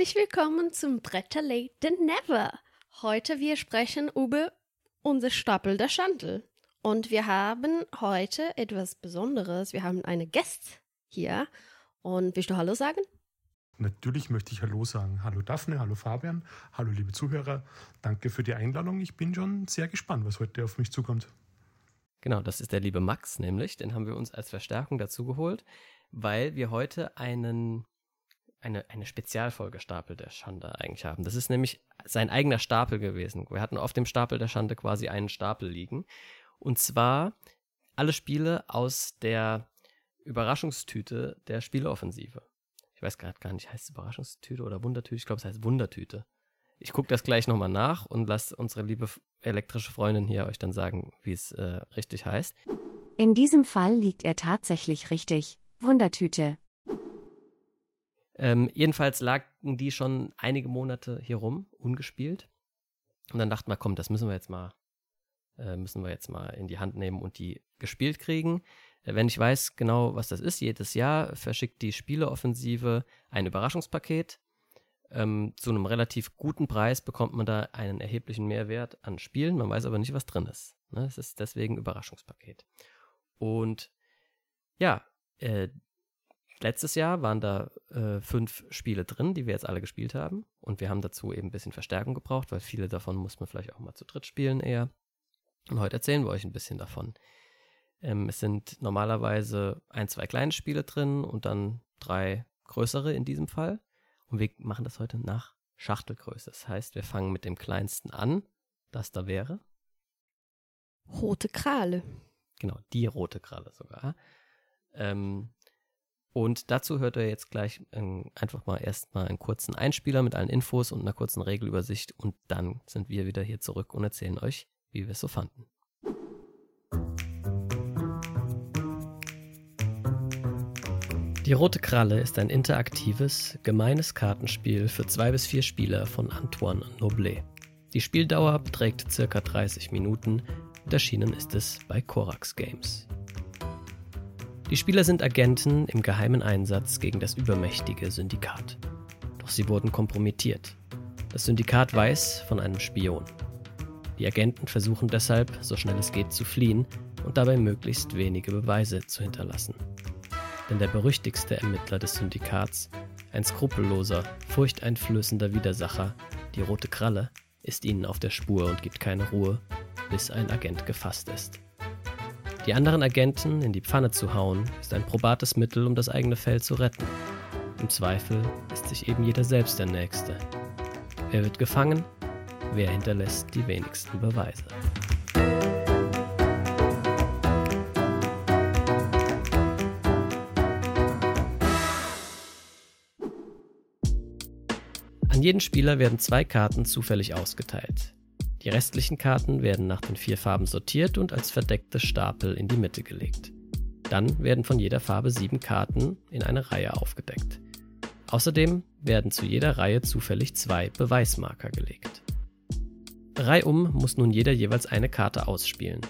Herzlich willkommen zum Better Late Than Never. Heute wir sprechen über unser Stapel der Schandel. Und wir haben heute etwas Besonderes. Wir haben eine Gast hier. Und willst du Hallo sagen? Natürlich möchte ich Hallo sagen. Hallo Daphne, hallo Fabian, hallo liebe Zuhörer. Danke für die Einladung. Ich bin schon sehr gespannt, was heute auf mich zukommt. Genau, das ist der liebe Max nämlich. Den haben wir uns als Verstärkung dazu geholt, weil wir heute einen eine, eine Spezialfolge Stapel der Schande eigentlich haben. Das ist nämlich sein eigener Stapel gewesen. Wir hatten auf dem Stapel der Schande quasi einen Stapel liegen. Und zwar alle Spiele aus der Überraschungstüte der Spieleoffensive. Ich weiß gerade gar nicht, heißt es Überraschungstüte oder Wundertüte? Ich glaube, es heißt Wundertüte. Ich gucke das gleich nochmal nach und lasse unsere liebe elektrische Freundin hier euch dann sagen, wie es äh, richtig heißt. In diesem Fall liegt er tatsächlich richtig. Wundertüte. Ähm, jedenfalls lagen die schon einige Monate hier rum, ungespielt. Und dann dachten wir, komm, das müssen wir jetzt mal, äh, müssen wir jetzt mal in die Hand nehmen und die gespielt kriegen. Äh, wenn ich weiß genau, was das ist, jedes Jahr verschickt die Spieleoffensive ein Überraschungspaket. Ähm, zu einem relativ guten Preis bekommt man da einen erheblichen Mehrwert an Spielen. Man weiß aber nicht, was drin ist. Ne? Es ist deswegen Überraschungspaket. Und ja, äh, Letztes Jahr waren da äh, fünf Spiele drin, die wir jetzt alle gespielt haben. Und wir haben dazu eben ein bisschen Verstärkung gebraucht, weil viele davon muss man vielleicht auch mal zu dritt spielen eher. Und heute erzählen wir euch ein bisschen davon. Ähm, es sind normalerweise ein, zwei kleine Spiele drin und dann drei größere in diesem Fall. Und wir machen das heute nach Schachtelgröße. Das heißt, wir fangen mit dem kleinsten an, das da wäre. Rote Krale. Genau, die rote Kralle sogar. Ähm, und dazu hört ihr jetzt gleich ähm, einfach mal erstmal einen kurzen Einspieler mit allen Infos und einer kurzen Regelübersicht und dann sind wir wieder hier zurück und erzählen euch, wie wir es so fanden. Die Rote Kralle ist ein interaktives, gemeines Kartenspiel für zwei bis vier Spieler von Antoine Noblet. Die Spieldauer beträgt circa 30 Minuten und erschienen ist es bei Korax Games. Die Spieler sind Agenten im geheimen Einsatz gegen das übermächtige Syndikat. Doch sie wurden kompromittiert. Das Syndikat weiß von einem Spion. Die Agenten versuchen deshalb, so schnell es geht, zu fliehen und dabei möglichst wenige Beweise zu hinterlassen. Denn der berüchtigste Ermittler des Syndikats, ein skrupelloser, furchteinflößender Widersacher, die Rote Kralle, ist ihnen auf der Spur und gibt keine Ruhe, bis ein Agent gefasst ist. Die anderen Agenten in die Pfanne zu hauen, ist ein probates Mittel, um das eigene Feld zu retten. Im Zweifel ist sich eben jeder selbst der Nächste. Wer wird gefangen? Wer hinterlässt die wenigsten Beweise? An jeden Spieler werden zwei Karten zufällig ausgeteilt. Die restlichen Karten werden nach den vier Farben sortiert und als verdeckte Stapel in die Mitte gelegt. Dann werden von jeder Farbe sieben Karten in eine Reihe aufgedeckt. Außerdem werden zu jeder Reihe zufällig zwei Beweismarker gelegt. Reihum muss nun jeder jeweils eine Karte ausspielen.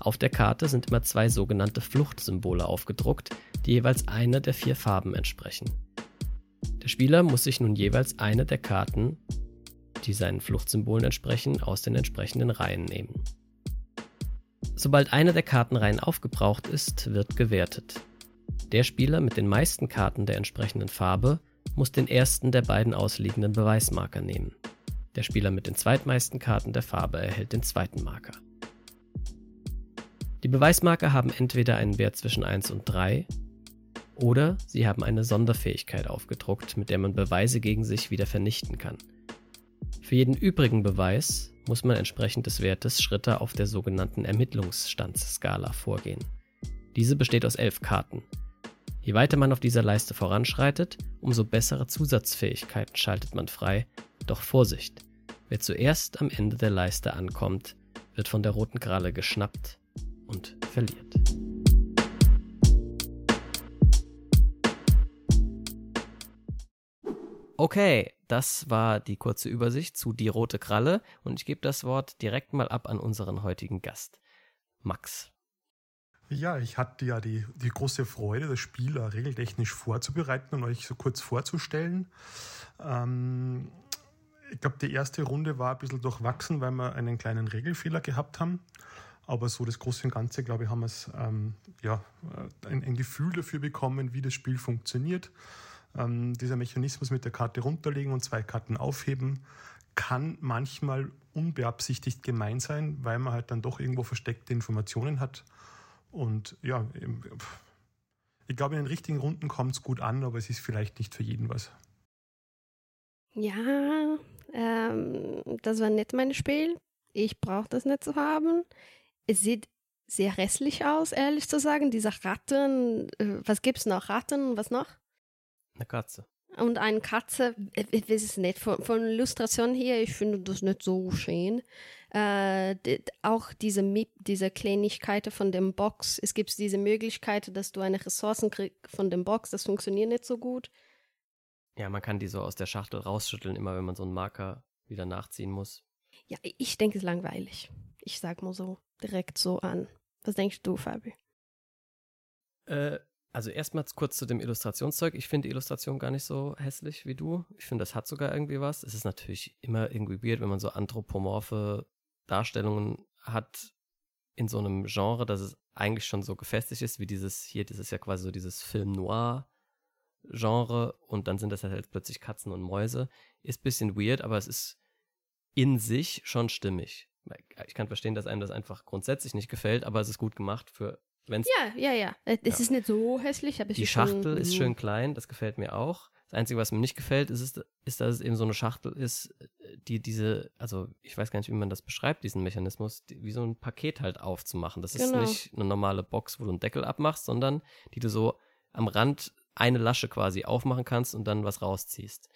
Auf der Karte sind immer zwei sogenannte Fluchtsymbole aufgedruckt, die jeweils einer der vier Farben entsprechen. Der Spieler muss sich nun jeweils eine der Karten die seinen Fluchtsymbolen entsprechen, aus den entsprechenden Reihen nehmen. Sobald eine der Kartenreihen aufgebraucht ist, wird gewertet. Der Spieler mit den meisten Karten der entsprechenden Farbe muss den ersten der beiden ausliegenden Beweismarker nehmen. Der Spieler mit den zweitmeisten Karten der Farbe erhält den zweiten Marker. Die Beweismarker haben entweder einen Wert zwischen 1 und 3 oder sie haben eine Sonderfähigkeit aufgedruckt, mit der man Beweise gegen sich wieder vernichten kann. Für jeden übrigen Beweis muss man entsprechend des Wertes Schritte auf der sogenannten Ermittlungsstandsskala vorgehen. Diese besteht aus elf Karten. Je weiter man auf dieser Leiste voranschreitet, umso bessere Zusatzfähigkeiten schaltet man frei. Doch Vorsicht! Wer zuerst am Ende der Leiste ankommt, wird von der roten Kralle geschnappt und verliert. Okay, das war die kurze Übersicht zu Die rote Kralle und ich gebe das Wort direkt mal ab an unseren heutigen Gast, Max. Ja, ich hatte ja die, die große Freude, das Spiel regeltechnisch vorzubereiten und euch so kurz vorzustellen. Ähm, ich glaube, die erste Runde war ein bisschen durchwachsen, weil wir einen kleinen Regelfehler gehabt haben. Aber so das Große und Ganze, glaube ich, haben wir ähm, ja, äh, ein, ein, Gefühl dafür bekommen, wie das Spiel funktioniert. Ähm, dieser Mechanismus mit der Karte runterlegen und zwei Karten aufheben kann manchmal unbeabsichtigt gemein sein, weil man halt dann doch irgendwo versteckte Informationen hat. Und ja, ich glaube, in den richtigen Runden kommt es gut an, aber es ist vielleicht nicht für jeden was. Ja, ähm, das war nicht mein Spiel. Ich brauche das nicht zu haben. Es sieht sehr hässlich aus, ehrlich zu sagen. Diese Ratten, äh, was gibt's noch? Ratten, was noch? Eine Katze. Und eine Katze, ich weiß es nicht, von, von Illustration her, ich finde das nicht so schön. Äh, auch diese, diese Kleinigkeiten von dem Box, es gibt diese Möglichkeit, dass du eine Ressourcen kriegst von dem Box, das funktioniert nicht so gut. Ja, man kann die so aus der Schachtel rausschütteln, immer wenn man so einen Marker wieder nachziehen muss. Ja, ich denke, es ist langweilig. Ich sag mal so, direkt so an. Was denkst du, Fabi? Äh, also erstmal kurz zu dem Illustrationszeug. Ich finde die Illustration gar nicht so hässlich wie du. Ich finde, das hat sogar irgendwie was. Es ist natürlich immer irgendwie weird, wenn man so anthropomorphe Darstellungen hat in so einem Genre, dass es eigentlich schon so gefestigt ist, wie dieses hier, das ist ja quasi so dieses Film Noir Genre und dann sind das halt plötzlich Katzen und Mäuse. Ist ein bisschen weird, aber es ist in sich schon stimmig. Ich kann verstehen, dass einem das einfach grundsätzlich nicht gefällt, aber es ist gut gemacht für Wenn's, ja, ja, ja. Es ja. ist nicht so hässlich, aber es Die ist Schachtel schon, ist schön klein, das gefällt mir auch. Das Einzige, was mir nicht gefällt, ist, ist, ist, dass es eben so eine Schachtel ist, die diese, also ich weiß gar nicht, wie man das beschreibt, diesen Mechanismus, die, wie so ein Paket halt aufzumachen. Das genau. ist nicht eine normale Box, wo du einen Deckel abmachst, sondern die du so am Rand eine Lasche quasi aufmachen kannst und dann was rausziehst.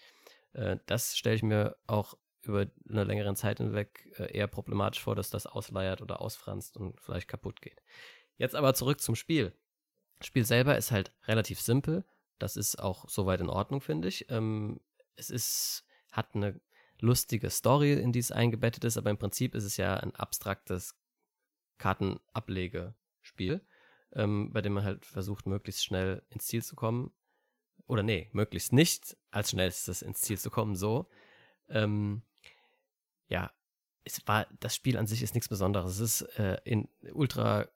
Äh, das stelle ich mir auch über eine längere Zeit hinweg äh, eher problematisch vor, dass das ausleiert oder ausfranst und vielleicht kaputt geht. Jetzt aber zurück zum Spiel. Das Spiel selber ist halt relativ simpel. Das ist auch soweit in Ordnung, finde ich. Ähm, es ist, hat eine lustige Story, in die es eingebettet ist, aber im Prinzip ist es ja ein abstraktes Kartenablegespiel, ähm, bei dem man halt versucht, möglichst schnell ins Ziel zu kommen. Oder nee, möglichst nicht als schnellstes ins Ziel zu kommen, so. Ähm, ja, es war, das Spiel an sich ist nichts Besonderes. Es ist äh, in ultra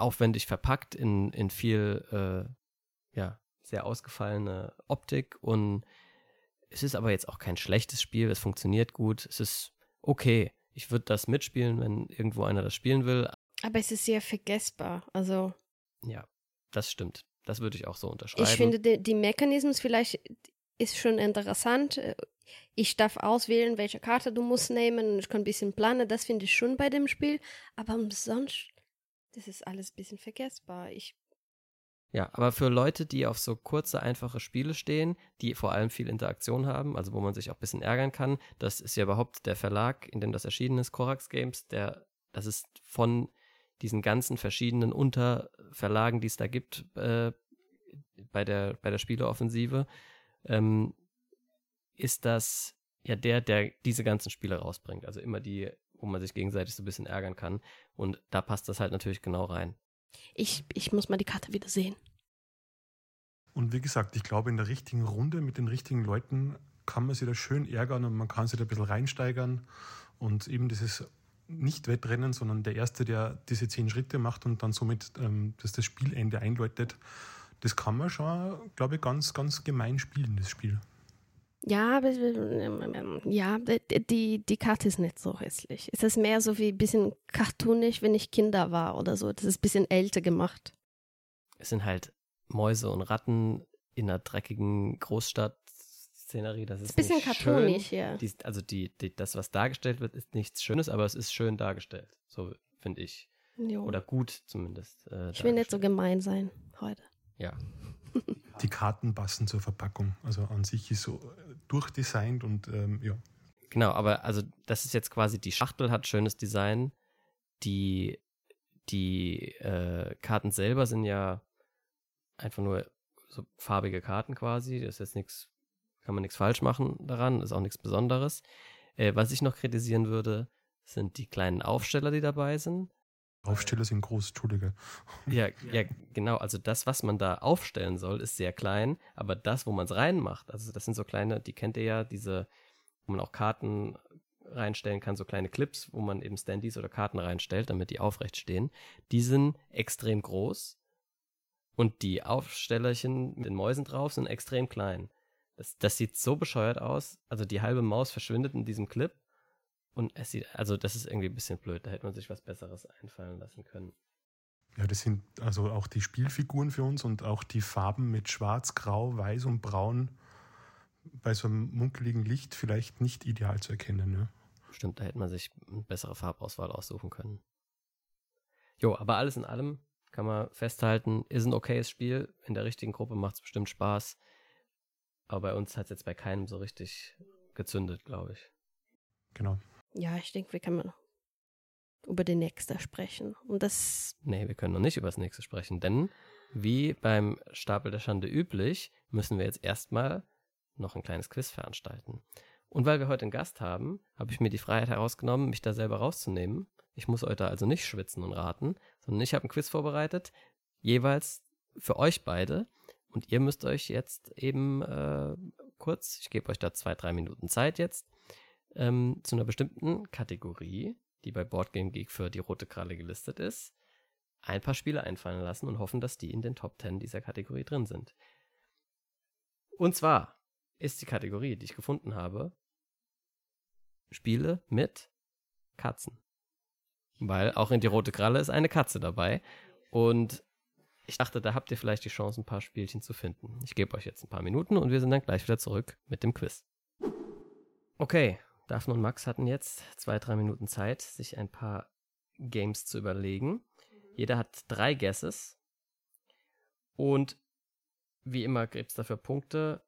aufwendig verpackt in, in viel, äh, ja, sehr ausgefallene Optik und es ist aber jetzt auch kein schlechtes Spiel, es funktioniert gut, es ist okay. Ich würde das mitspielen, wenn irgendwo einer das spielen will. Aber es ist sehr vergessbar, also. Ja, das stimmt. Das würde ich auch so unterschreiben. Ich finde, die, die Mechanismus vielleicht ist schon interessant. Ich darf auswählen, welche Karte du musst nehmen und ich kann ein bisschen planen. Das finde ich schon bei dem Spiel. Aber sonst das ist alles ein bisschen vergessbar. Ich ja, aber für Leute, die auf so kurze, einfache Spiele stehen, die vor allem viel Interaktion haben, also wo man sich auch ein bisschen ärgern kann, das ist ja überhaupt der Verlag, in dem das erschienen ist, Korax Games, der, das ist von diesen ganzen verschiedenen Unterverlagen, die es da gibt, äh, bei der, bei der Spieleoffensive, ähm, ist das ja der, der diese ganzen Spiele rausbringt. Also immer die wo man sich gegenseitig so ein bisschen ärgern kann. Und da passt das halt natürlich genau rein. Ich, ich muss mal die Karte wieder sehen. Und wie gesagt, ich glaube, in der richtigen Runde mit den richtigen Leuten kann man sich da schön ärgern und man kann sich da ein bisschen reinsteigern. Und eben dieses nicht Wettrennen, sondern der Erste, der diese zehn Schritte macht und dann somit ähm, das, das Spielende einläutet, das kann man schon, glaube ich, ganz, ganz gemein spielen, das Spiel. Ja, ja, die, die Karte ist nicht so hässlich. Es ist mehr so wie ein bisschen cartoonisch, wenn ich Kinder war oder so. Das ist ein bisschen älter gemacht. Es sind halt Mäuse und Ratten in einer dreckigen Großstadt-Szenerie. Das ist ein bisschen cartoonisch, ja. Die, also die, die, das, was dargestellt wird, ist nichts Schönes, aber es ist schön dargestellt. So finde ich. Jo. Oder gut zumindest. Äh, ich will nicht so gemein sein heute. Ja. Die Karten passen zur Verpackung. Also an sich ist so äh, durchdesignt und ähm, ja. Genau, aber also das ist jetzt quasi, die Schachtel hat schönes Design. Die, die äh, Karten selber sind ja einfach nur so farbige Karten quasi. Das ist jetzt nichts, kann man nichts falsch machen daran, ist auch nichts Besonderes. Äh, was ich noch kritisieren würde, sind die kleinen Aufsteller, die dabei sind. Aufsteller sind groß, Entschuldige. Ja, ja, genau. Also das, was man da aufstellen soll, ist sehr klein, aber das, wo man es reinmacht, also das sind so kleine, die kennt ihr ja, diese, wo man auch Karten reinstellen kann, so kleine Clips, wo man eben Standys oder Karten reinstellt, damit die aufrecht stehen. Die sind extrem groß und die Aufstellerchen mit den Mäusen drauf sind extrem klein. Das, das sieht so bescheuert aus. Also die halbe Maus verschwindet in diesem Clip und es sieht, also das ist irgendwie ein bisschen blöd. Da hätte man sich was Besseres einfallen lassen können. Ja, das sind also auch die Spielfiguren für uns und auch die Farben mit Schwarz, Grau, Weiß und Braun bei so einem munkeligen Licht vielleicht nicht ideal zu erkennen. Ne? Stimmt, da hätte man sich eine bessere Farbauswahl aussuchen können. Jo, aber alles in allem kann man festhalten, ist ein okayes Spiel. In der richtigen Gruppe macht es bestimmt Spaß. Aber bei uns hat es jetzt bei keinem so richtig gezündet, glaube ich. Genau. Ja, ich denke, wir können über den nächsten sprechen. Und das. Nee, wir können noch nicht über das nächste sprechen, denn wie beim Stapel der Schande üblich, müssen wir jetzt erstmal noch ein kleines Quiz veranstalten. Und weil wir heute einen Gast haben, habe ich mir die Freiheit herausgenommen, mich da selber rauszunehmen. Ich muss heute also nicht schwitzen und raten, sondern ich habe ein Quiz vorbereitet, jeweils für euch beide. Und ihr müsst euch jetzt eben äh, kurz, ich gebe euch da zwei, drei Minuten Zeit jetzt, ähm, zu einer bestimmten Kategorie, die bei Boardgame Geek für die rote Kralle gelistet ist, ein paar Spiele einfallen lassen und hoffen, dass die in den Top 10 dieser Kategorie drin sind. Und zwar ist die Kategorie, die ich gefunden habe, Spiele mit Katzen. Weil auch in die rote Kralle ist eine Katze dabei. Und ich dachte, da habt ihr vielleicht die Chance, ein paar Spielchen zu finden. Ich gebe euch jetzt ein paar Minuten und wir sind dann gleich wieder zurück mit dem Quiz. Okay, Daphne und Max hatten jetzt zwei, drei Minuten Zeit, sich ein paar Games zu überlegen. Jeder hat drei Guesses. Und wie immer gibt es dafür Punkte,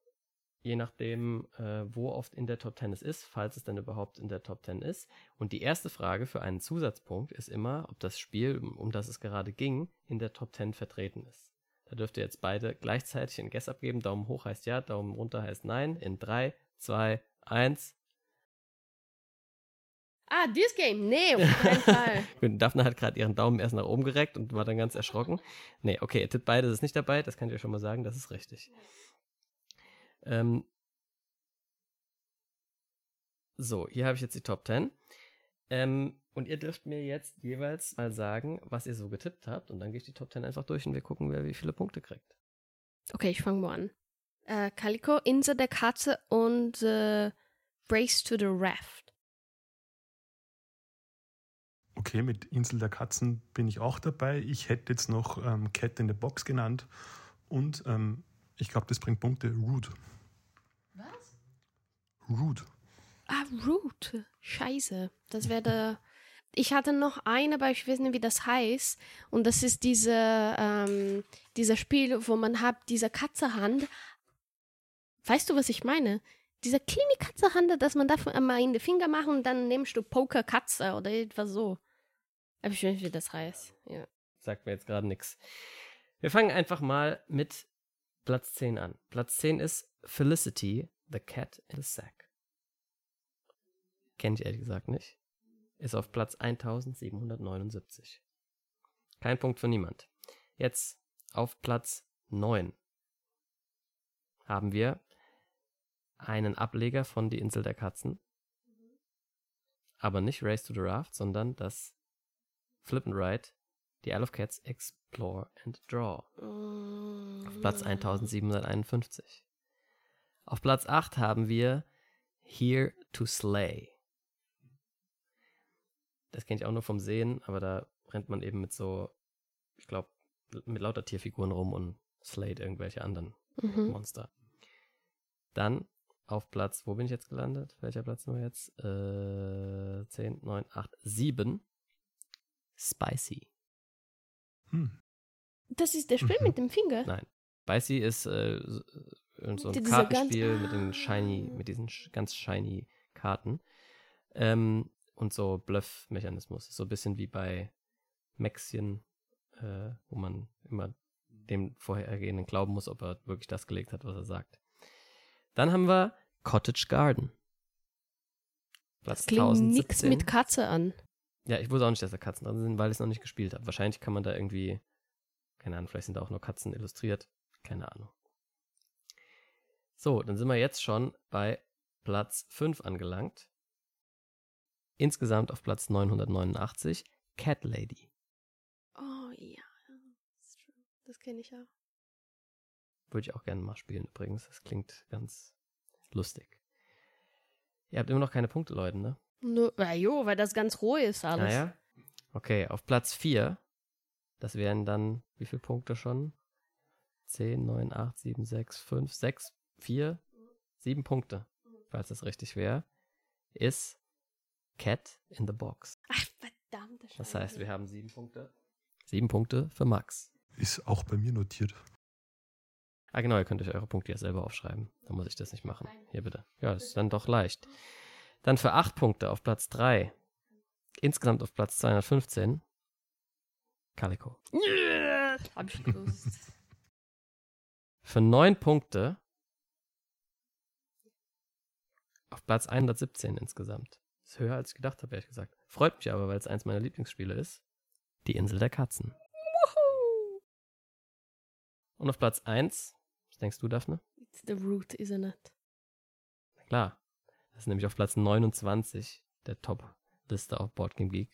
je nachdem, äh, wo oft in der Top 10 es ist, falls es denn überhaupt in der Top 10 ist. Und die erste Frage für einen Zusatzpunkt ist immer, ob das Spiel, um das es gerade ging, in der Top 10 vertreten ist. Da dürft ihr jetzt beide gleichzeitig ein Guess abgeben. Daumen hoch heißt ja, Daumen runter heißt nein. In 3, 2, 1. Ah, this game? Nee, auf keinen Fall. Gut, Daphne hat gerade ihren Daumen erst nach oben gereckt und war dann ganz erschrocken. Nee, okay, ihr tippt beide, ist nicht dabei, das kann ich euch schon mal sagen, das ist richtig. Ähm, so, hier habe ich jetzt die Top 10. Ähm, und ihr dürft mir jetzt jeweils mal sagen, was ihr so getippt habt. Und dann gehe ich die Top 10 einfach durch und wir gucken, wer wie viele Punkte kriegt. Okay, ich fange mal an. Äh, Calico, Insel der Katze und äh, Race to the Raft. Okay, mit Insel der Katzen bin ich auch dabei. Ich hätte jetzt noch ähm, Cat in the Box genannt. Und ähm, ich glaube, das bringt Punkte. Root. Was? Root. Ah, Root. Scheiße. Das wäre der. Ich hatte noch eine, aber ich weiß nicht, wie das heißt. Und das ist diese, ähm, dieser Spiel, wo man hat diese Katzehand. Weißt du, was ich meine? Diese kleine Katzehand, dass man davon einmal in die Finger macht und dann nimmst du Poker Katze oder etwas so. Aber ich wie das heißt. Ja. Sagt mir jetzt gerade nichts. Wir fangen einfach mal mit Platz 10 an. Platz 10 ist Felicity, The Cat in the Sack. Kennt ich ehrlich gesagt nicht. Ist auf Platz 1779. Kein Punkt für niemand. Jetzt auf Platz 9 haben wir einen Ableger von Die Insel der Katzen. Aber nicht Race to the Raft, sondern das Flip and Ride, The Isle of Cats Explore and Draw. Auf Platz 1751. Auf Platz 8 haben wir Here to Slay. Das kenne ich auch nur vom Sehen, aber da rennt man eben mit so, ich glaube, mit lauter Tierfiguren rum und slayt irgendwelche anderen Mhm. Monster. Dann auf Platz, wo bin ich jetzt gelandet? Welcher Platz nur jetzt? Äh, 10, 9, 8, 7. Spicy. Hm. Das ist das Spiel Mhm. mit dem Finger. Nein. Spicy ist äh, so so ein Kartenspiel ganz- mit den shiny, mit diesen ganz shiny Karten. Ähm, und so Bluff-Mechanismus. So ein bisschen wie bei Maxien, äh, wo man immer dem vorhergehenden glauben muss, ob er wirklich das gelegt hat, was er sagt. Dann haben wir Cottage Garden. Platz Das klingt nix 1017. mit Katze an. Ja, ich wusste auch nicht, dass da Katzen drin sind, weil ich es noch nicht gespielt habe. Wahrscheinlich kann man da irgendwie, keine Ahnung, vielleicht sind da auch nur Katzen illustriert. Keine Ahnung. So, dann sind wir jetzt schon bei Platz 5 angelangt. Insgesamt auf Platz 989, Cat Lady. Oh ja, das, das kenne ich ja. Würde ich auch gerne mal spielen übrigens. Das klingt ganz lustig. Ihr habt immer noch keine Punkte, Leute, ne? Nur, ja, jo, weil das ganz roh ist alles. Naja. Okay, auf Platz 4. Das wären dann, wie viele Punkte schon? 10, 9, 8, 7, 6, 5, 6, 4, 7 Punkte, falls das richtig wäre, ist Cat in the Box. Ach, verdammte Scheiße. Das heißt, wir haben sieben Punkte. Sieben Punkte für Max. Ist auch bei mir notiert. Ah, genau, ihr könnt euch eure Punkte ja selber aufschreiben. Da muss ich das nicht machen. Hier bitte. Ja, das ist dann doch leicht. Dann für acht Punkte auf Platz 3. Insgesamt auf Platz 215. Calico. Yeah, hab ich gewusst. Für neun Punkte auf Platz 117 insgesamt. ist höher als ich gedacht habe, ehrlich gesagt. Freut mich aber, weil es eins meiner Lieblingsspiele ist. Die Insel der Katzen. Und auf Platz 1, was denkst du, Daphne? It's the root, isn't it? Na klar. Das ist nämlich auf Platz 29 der Top-Liste auf Boardgame Geek.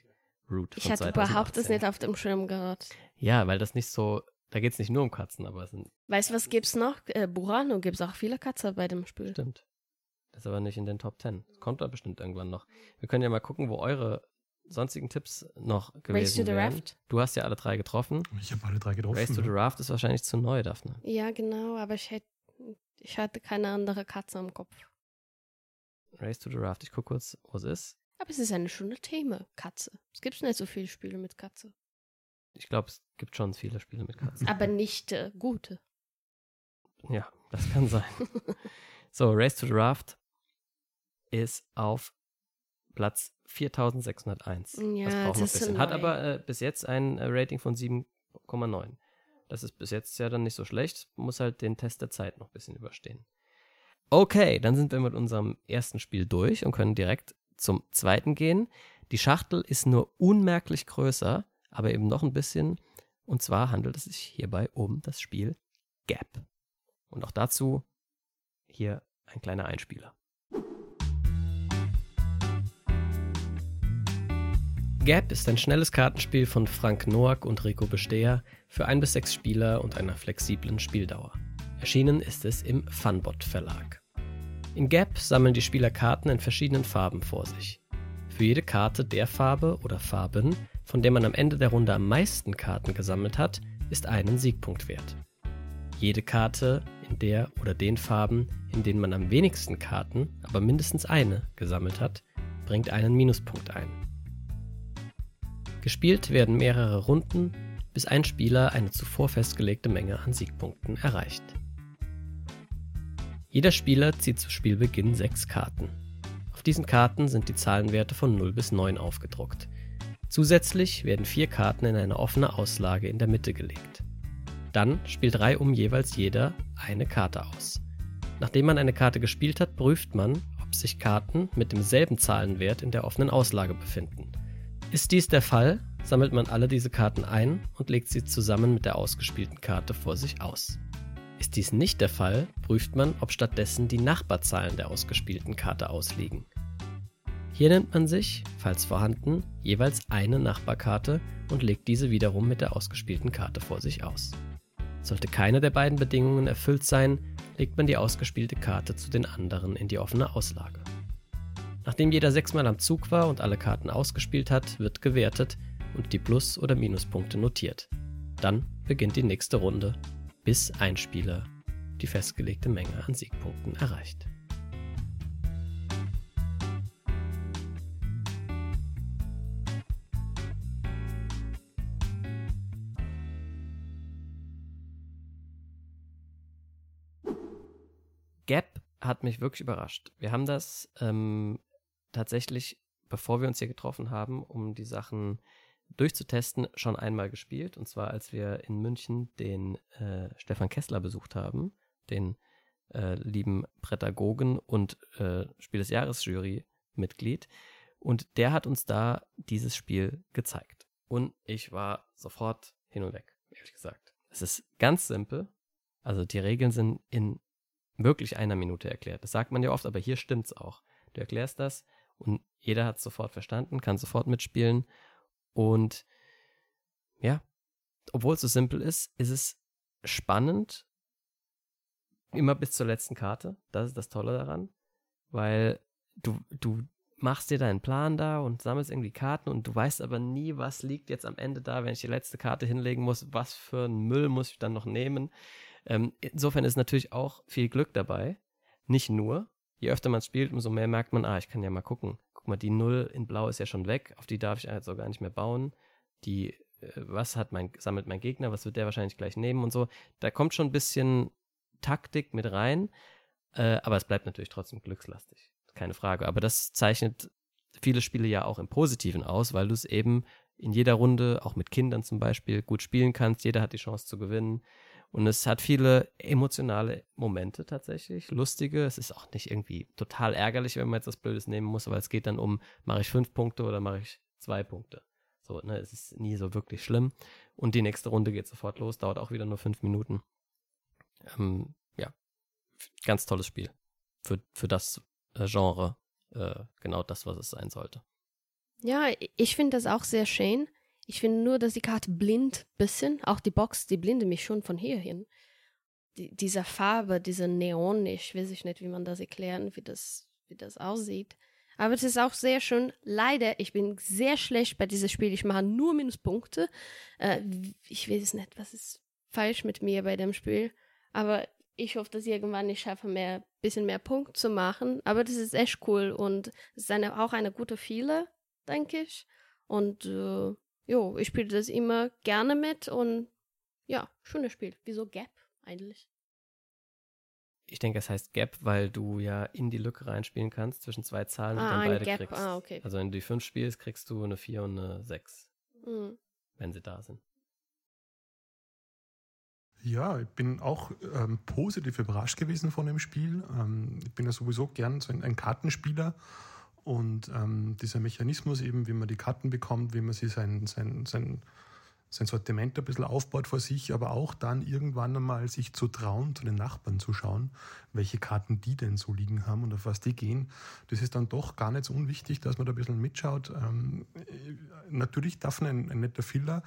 Root. Ich hatte überhaupt das 2018. nicht auf dem Schirm gehabt. Ja, weil das nicht so, da geht es nicht nur um Katzen, aber es sind, Weißt du, was gibt's noch? Äh, Burano gibt's auch viele Katzen bei dem Spiel. stimmt. Das ist aber nicht in den Top 10. Das kommt da bestimmt irgendwann noch. Wir können ja mal gucken, wo eure sonstigen Tipps noch gewesen Race to the wären. Raft? Du hast ja alle drei getroffen. Ich habe alle drei getroffen. Race to the. Raft ist wahrscheinlich zu neu, Daphne. Ja, genau, aber ich, hätt, ich hatte keine andere Katze im Kopf. Race to the Raft. Ich gucke kurz, wo es ist. Aber es ist eine schöne Thema, Katze. Es gibt nicht so viele Spiele mit Katze. Ich glaube, es gibt schon viele Spiele mit Katzen. Aber nicht äh, gute. Ja, das kann sein. so, Race to the Raft ist auf Platz 4601. Ja, das braucht das ein bisschen. Hat aber äh, bis jetzt ein äh, Rating von 7,9. Das ist bis jetzt ja dann nicht so schlecht. Muss halt den Test der Zeit noch ein bisschen überstehen. Okay, dann sind wir mit unserem ersten Spiel durch und können direkt zum zweiten gehen. Die Schachtel ist nur unmerklich größer, aber eben noch ein bisschen. Und zwar handelt es sich hierbei um das Spiel Gap. Und auch dazu hier ein kleiner Einspieler. Gap ist ein schnelles Kartenspiel von Frank Noack und Rico Besteher für ein bis sechs Spieler und einer flexiblen Spieldauer. Erschienen ist es im Funbot Verlag. In Gap sammeln die Spieler Karten in verschiedenen Farben vor sich. Für jede Karte der Farbe oder Farben, von der man am Ende der Runde am meisten Karten gesammelt hat, ist einen Siegpunkt wert. Jede Karte in der oder den Farben, in denen man am wenigsten Karten, aber mindestens eine gesammelt hat, bringt einen Minuspunkt ein. Gespielt werden mehrere Runden, bis ein Spieler eine zuvor festgelegte Menge an Siegpunkten erreicht. Jeder Spieler zieht zu Spielbeginn sechs Karten. Auf diesen Karten sind die Zahlenwerte von 0 bis 9 aufgedruckt. Zusätzlich werden vier Karten in eine offene Auslage in der Mitte gelegt. Dann spielt reihum jeweils jeder eine Karte aus. Nachdem man eine Karte gespielt hat, prüft man, ob sich Karten mit demselben Zahlenwert in der offenen Auslage befinden. Ist dies der Fall, sammelt man alle diese Karten ein und legt sie zusammen mit der ausgespielten Karte vor sich aus. Ist dies nicht der Fall, prüft man, ob stattdessen die Nachbarzahlen der ausgespielten Karte ausliegen. Hier nimmt man sich, falls vorhanden, jeweils eine Nachbarkarte und legt diese wiederum mit der ausgespielten Karte vor sich aus. Sollte keine der beiden Bedingungen erfüllt sein, legt man die ausgespielte Karte zu den anderen in die offene Auslage. Nachdem jeder sechsmal am Zug war und alle Karten ausgespielt hat, wird gewertet und die Plus- oder Minuspunkte notiert. Dann beginnt die nächste Runde, bis ein Spieler die festgelegte Menge an Siegpunkten erreicht. Gap hat mich wirklich überrascht. Wir haben das ähm, tatsächlich, bevor wir uns hier getroffen haben, um die Sachen durchzutesten, schon einmal gespielt. Und zwar, als wir in München den äh, Stefan Kessler besucht haben, den äh, lieben Prädagogen und äh, Spiel des Jahres Jury-Mitglied. Und der hat uns da dieses Spiel gezeigt. Und ich war sofort hin und weg, ehrlich gesagt. Es ist ganz simpel. Also die Regeln sind in wirklich einer Minute erklärt. Das sagt man ja oft, aber hier stimmt's auch. Du erklärst das und jeder hat es sofort verstanden, kann sofort mitspielen. Und ja, obwohl es so simpel ist, ist es spannend. Immer bis zur letzten Karte. Das ist das Tolle daran. Weil du, du machst dir deinen Plan da und sammelst irgendwie Karten und du weißt aber nie, was liegt jetzt am Ende da, wenn ich die letzte Karte hinlegen muss, was für einen Müll muss ich dann noch nehmen. Ähm, insofern ist natürlich auch viel Glück dabei. Nicht nur. Je öfter man spielt, umso mehr merkt man, ah, ich kann ja mal gucken. Guck mal, die Null in Blau ist ja schon weg, auf die darf ich auch gar nicht mehr bauen. Die, äh, was hat mein, sammelt mein Gegner, was wird der wahrscheinlich gleich nehmen und so. Da kommt schon ein bisschen Taktik mit rein, äh, aber es bleibt natürlich trotzdem glückslastig keine Frage. Aber das zeichnet viele Spiele ja auch im Positiven aus, weil du es eben in jeder Runde, auch mit Kindern zum Beispiel, gut spielen kannst. Jeder hat die Chance zu gewinnen. Und es hat viele emotionale Momente tatsächlich, lustige. Es ist auch nicht irgendwie total ärgerlich, wenn man jetzt was Blödes nehmen muss, aber es geht dann um, mache ich fünf Punkte oder mache ich zwei Punkte. So, ne, es ist nie so wirklich schlimm. Und die nächste Runde geht sofort los, dauert auch wieder nur fünf Minuten. Ähm, ja, ganz tolles Spiel. Für, für das, äh, Genre äh, genau das, was es sein sollte. Ja, ich finde das auch sehr schön. Ich finde nur, dass die Karte blind bisschen, auch die Box, die blinde mich schon von hier hin. Die, diese Farbe, diese Neon, ich weiß nicht, wie man das erklären, wie das, wie das aussieht. Aber es ist auch sehr schön. Leider, ich bin sehr schlecht bei diesem Spiel. Ich mache nur Minuspunkte. Äh, ich weiß nicht, was ist falsch mit mir bei dem Spiel. Aber ich hoffe, dass ich irgendwann ich schaffe, mehr, bisschen mehr Punkt zu machen. Aber das ist echt cool und es ist eine, auch eine gute Viele, denke ich. Und äh, jo, ich spiele das immer gerne mit und ja, schönes Spiel. Wieso Gap eigentlich? Ich denke, es heißt Gap, weil du ja in die Lücke reinspielen kannst zwischen zwei Zahlen ah, und dann ein beide Gap. kriegst. Ah, okay. Also wenn du die fünf spielst, kriegst du eine vier und eine sechs, Mhm. wenn sie da sind. Ja, ich bin auch ähm, positiv überrascht gewesen von dem Spiel. Ähm, ich bin ja sowieso gern so ein, ein Kartenspieler und ähm, dieser Mechanismus eben, wie man die Karten bekommt, wie man sich sein, sein, sein, sein Sortiment ein bisschen aufbaut vor sich, aber auch dann irgendwann einmal sich zu trauen, zu den Nachbarn zu schauen, welche Karten die denn so liegen haben und auf was die gehen. Das ist dann doch gar nicht so unwichtig, dass man da ein bisschen mitschaut. Ähm, äh, natürlich darf ein, ein netter Filler,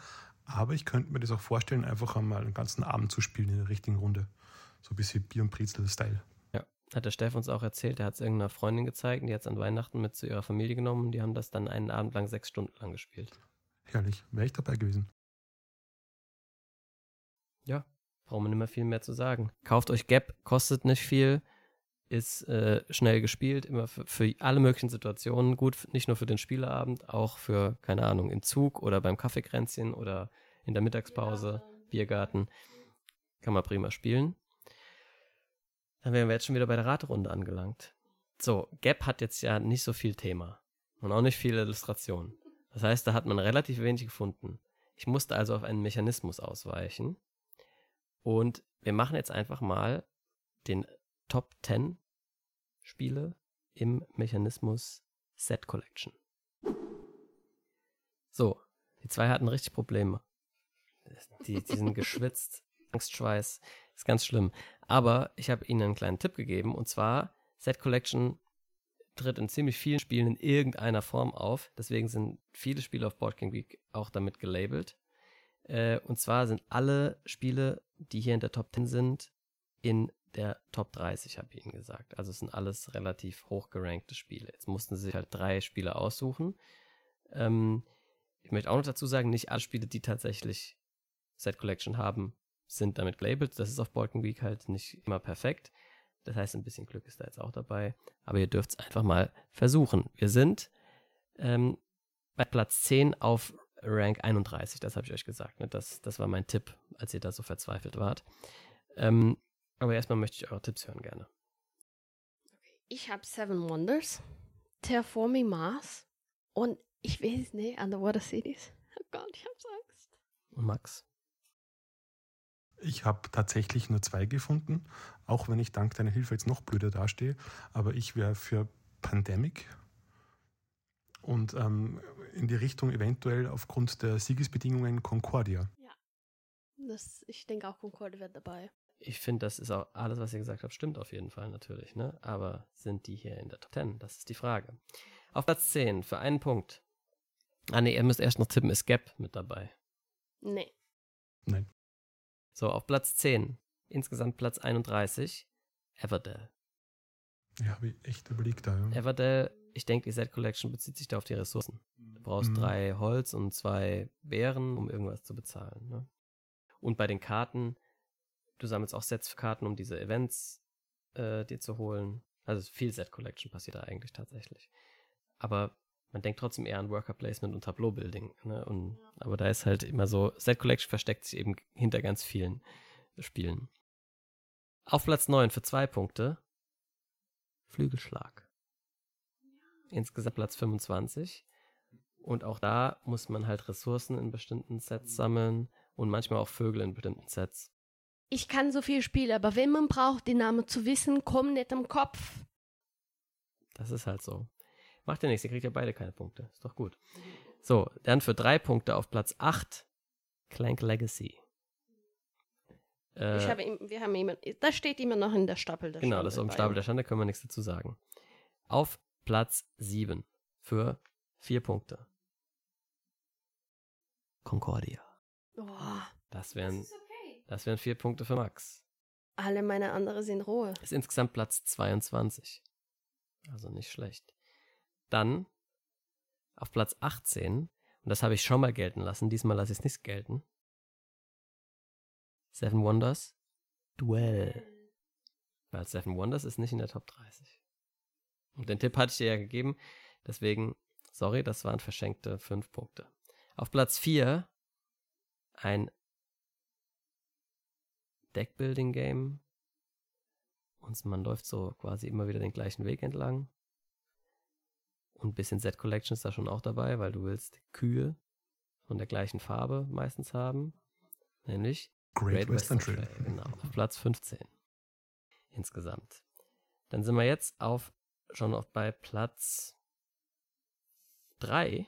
aber ich könnte mir das auch vorstellen, einfach einmal einen ganzen Abend zu spielen in der richtigen Runde. So ein bisschen Bier- und Brezel-Style. Hat der Steff uns auch erzählt, er hat es irgendeiner Freundin gezeigt, die hat es an Weihnachten mit zu ihrer Familie genommen und die haben das dann einen Abend lang sechs Stunden lang gespielt. Herrlich, wäre ich dabei gewesen. Ja, braucht man nicht mehr viel mehr zu sagen. Kauft euch Gap, kostet nicht viel, ist äh, schnell gespielt, immer für, für alle möglichen Situationen gut, nicht nur für den Spieleabend, auch für, keine Ahnung, im Zug oder beim Kaffeekränzchen oder in der Mittagspause, Biergarten. Kann man prima spielen. Dann wären wir jetzt schon wieder bei der Raterunde angelangt. So, Gap hat jetzt ja nicht so viel Thema und auch nicht viele Illustrationen. Das heißt, da hat man relativ wenig gefunden. Ich musste also auf einen Mechanismus ausweichen. Und wir machen jetzt einfach mal den Top 10 Spiele im Mechanismus Set Collection. So, die zwei hatten richtig Probleme. Die, die sind geschwitzt, Angstschweiß, ist ganz schlimm. Aber ich habe ihnen einen kleinen Tipp gegeben und zwar Set Collection tritt in ziemlich vielen Spielen in irgendeiner Form auf. Deswegen sind viele Spiele auf Board King Week auch damit gelabelt. Äh, und zwar sind alle Spiele, die hier in der Top 10 sind, in der Top 30, habe ich Ihnen gesagt. Also es sind alles relativ hochgerankte Spiele. Jetzt mussten sie sich halt drei Spiele aussuchen. Ähm, ich möchte auch noch dazu sagen, nicht alle Spiele, die tatsächlich Set Collection haben, sind damit gelabelt. Das ist auf Balkan Week halt nicht immer perfekt. Das heißt, ein bisschen Glück ist da jetzt auch dabei. Aber ihr dürft es einfach mal versuchen. Wir sind ähm, bei Platz 10 auf Rank 31, das habe ich euch gesagt. Ne? Das, das war mein Tipp, als ihr da so verzweifelt wart. Ähm, aber erstmal möchte ich eure Tipps hören gerne. Ich habe Seven Wonders, Terraforming Mars und ich weiß nicht, Underwater Cities. Oh Gott, ich hab's Angst. Und Max? Ich habe tatsächlich nur zwei gefunden, auch wenn ich dank deiner Hilfe jetzt noch blöder dastehe. Aber ich wäre für Pandemic. Und ähm, in die Richtung eventuell aufgrund der Siegesbedingungen Concordia. Das, ich denke auch Concorde wird dabei. Ich finde, das ist auch alles, was ihr gesagt habt, stimmt auf jeden Fall natürlich, ne? Aber sind die hier in der Top 10? Das ist die Frage. Auf Platz 10 für einen Punkt. Ah ne, ihr müsst erst noch tippen, ist Gap mit dabei. Nee. Nein. So, auf Platz 10. Insgesamt Platz 31. Everdell. Ja, habe ich echt überlegt da. Ja. Everdell, ich denke, die Set Collection bezieht sich da auf die Ressourcen. Du brauchst Mhm. drei Holz und zwei Beeren, um irgendwas zu bezahlen. Ne? Und bei den Karten, du sammelst auch Sets für Karten, um diese Events äh, dir zu holen. Also viel Set Collection passiert da eigentlich tatsächlich. Aber man denkt trotzdem eher an Worker Placement und Tableau Building. Ne? Und, aber da ist halt immer so, Set Collection versteckt sich eben hinter ganz vielen Spielen. Auf Platz 9 für zwei Punkte Flügelschlag. Insgesamt Platz 25. Und auch da muss man halt Ressourcen in bestimmten Sets sammeln und manchmal auch Vögel in bestimmten Sets. Ich kann so viel spielen, aber wenn man braucht, den Namen zu wissen, kommt nicht am Kopf. Das ist halt so. Macht ja nichts, ihr kriegt ja beide keine Punkte. Ist doch gut. So, dann für drei Punkte auf Platz 8 Clank Legacy. Äh, Ich habe, ihm- wir haben immer, das steht immer noch in der Stapel der genau, Schande das ist auf dem Stapel der Schande, können wir nichts dazu sagen. Auf Platz 7 für vier Punkte. Concordia. Oh, Das wären, das wären vier Punkte für Max. alle meine anderen sind rohe. Ist insgesamt Platz 22. Also nicht schlecht. Dann auf Platz 18, und das habe ich schon mal gelten lassen, diesmal lasse ich es nicht gelten. Seven Wonders Duell. Weil Seven Wonders ist nicht in der Top 30. Und den Tipp hatte ich dir ja gegeben, deswegen, sorry, das waren verschenkte fünf Punkte. Auf Platz 4 ein Deckbuilding-Game. Und man läuft so quasi immer wieder den gleichen Weg entlang. Und ein bisschen Set Collection ist da schon auch dabei, weil du willst Kühe von der gleichen Farbe meistens haben. Nämlich Great, Western, Trail. Genau, auf Platz 15. Insgesamt. Dann sind wir jetzt auf schon auf bei Platz 3.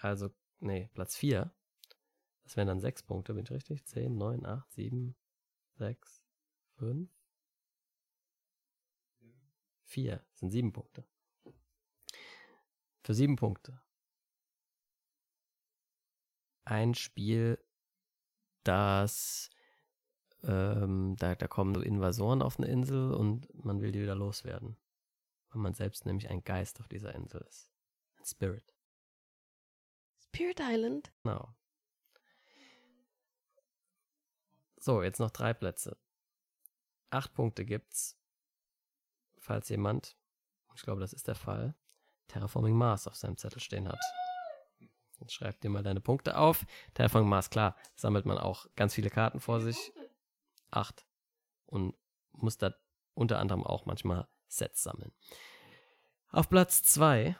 Also, nee, Platz 4. Das wären dann 6 Punkte, bin ich richtig? 10, 9, 8, 7, 6, 5, 4. Das sind 7 Punkte. Für 7 Punkte. Ein Spiel, das ähm, da, da kommen so Invasoren auf eine Insel und man will die wieder loswerden. Weil man selbst nämlich ein Geist auf dieser Insel ist. Ein Spirit. Spirit Island. Genau. So, jetzt noch drei Plätze. Acht Punkte gibt's, falls jemand, ich glaube, das ist der Fall, Terraforming Mars auf seinem Zettel stehen hat. Dann schreib dir mal deine Punkte auf. Terraforming Mars, klar, sammelt man auch ganz viele Karten vor sich. Acht. Und muss da unter anderem auch manchmal Sets sammeln. Auf Platz zwei,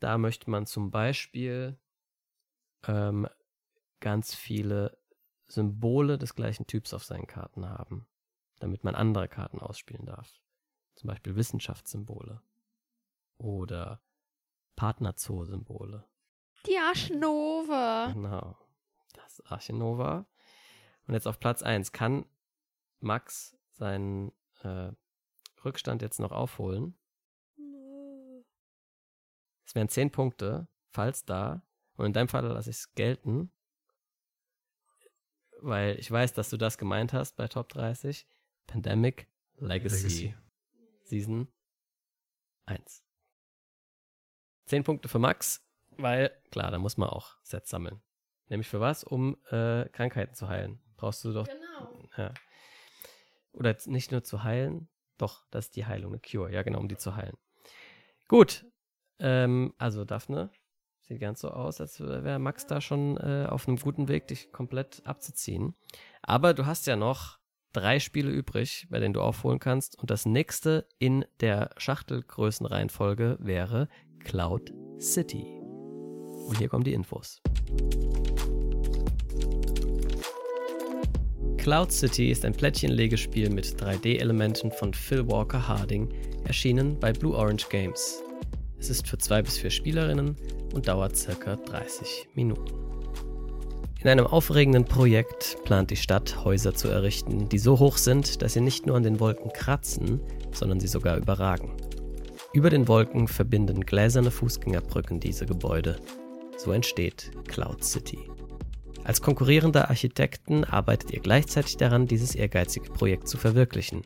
da möchte man zum Beispiel ähm, ganz viele Symbole des gleichen Typs auf seinen Karten haben, damit man andere Karten ausspielen darf. Zum Beispiel Wissenschaftssymbole oder Partnerzoo-Symbole. Die Arschnova. Genau. Das ist Archinova. Und jetzt auf Platz 1 kann Max seinen äh, Rückstand jetzt noch aufholen. Es wären 10 Punkte, falls da. Und in deinem Fall lasse ich es gelten. Weil ich weiß, dass du das gemeint hast bei Top 30. Pandemic Legacy, Legacy. Season 1. 10 Punkte für Max, weil, klar, da muss man auch Sets sammeln. Nämlich für was? Um äh, Krankheiten zu heilen. Brauchst du doch. Genau. Ja. Oder jetzt nicht nur zu heilen, doch, das ist die Heilung, eine Cure. Ja, genau, um die zu heilen. Gut. Ähm, also, Daphne, sieht ganz so aus, als wäre Max da schon äh, auf einem guten Weg, dich komplett abzuziehen. Aber du hast ja noch drei Spiele übrig, bei denen du aufholen kannst. Und das nächste in der Schachtelgrößenreihenfolge wäre Cloud City. Und hier kommen die Infos. Cloud City ist ein Plättchenlegespiel mit 3D-Elementen von Phil Walker Harding, erschienen bei Blue Orange Games. Es ist für zwei bis vier Spielerinnen und dauert circa 30 Minuten. In einem aufregenden Projekt plant die Stadt, Häuser zu errichten, die so hoch sind, dass sie nicht nur an den Wolken kratzen, sondern sie sogar überragen. Über den Wolken verbinden gläserne Fußgängerbrücken diese Gebäude. So entsteht Cloud City. Als konkurrierende Architekten arbeitet ihr gleichzeitig daran, dieses ehrgeizige Projekt zu verwirklichen.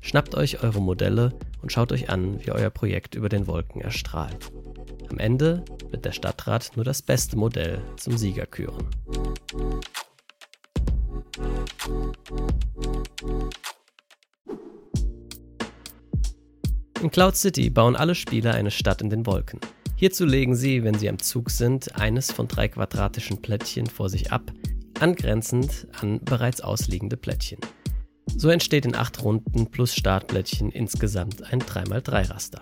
Schnappt euch eure Modelle und schaut euch an, wie euer Projekt über den Wolken erstrahlt. Am Ende wird der Stadtrat nur das beste Modell zum Sieger küren. In Cloud City bauen alle Spieler eine Stadt in den Wolken. Hierzu legen sie, wenn sie am Zug sind, eines von drei quadratischen Plättchen vor sich ab, angrenzend an bereits ausliegende Plättchen. So entsteht in acht Runden plus Startplättchen insgesamt ein 3x3-Raster.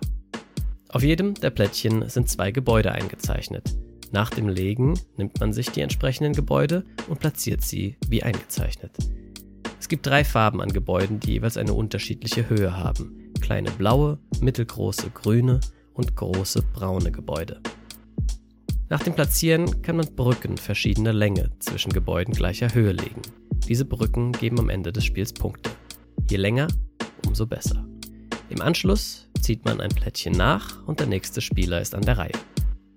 Auf jedem der Plättchen sind zwei Gebäude eingezeichnet. Nach dem Legen nimmt man sich die entsprechenden Gebäude und platziert sie wie eingezeichnet. Es gibt drei Farben an Gebäuden, die jeweils eine unterschiedliche Höhe haben. Kleine blaue, mittelgroße grüne und große braune Gebäude. Nach dem Platzieren kann man Brücken verschiedener Länge zwischen Gebäuden gleicher Höhe legen. Diese Brücken geben am Ende des Spiels Punkte. Je länger, umso besser. Im Anschluss zieht man ein Plättchen nach und der nächste Spieler ist an der Reihe.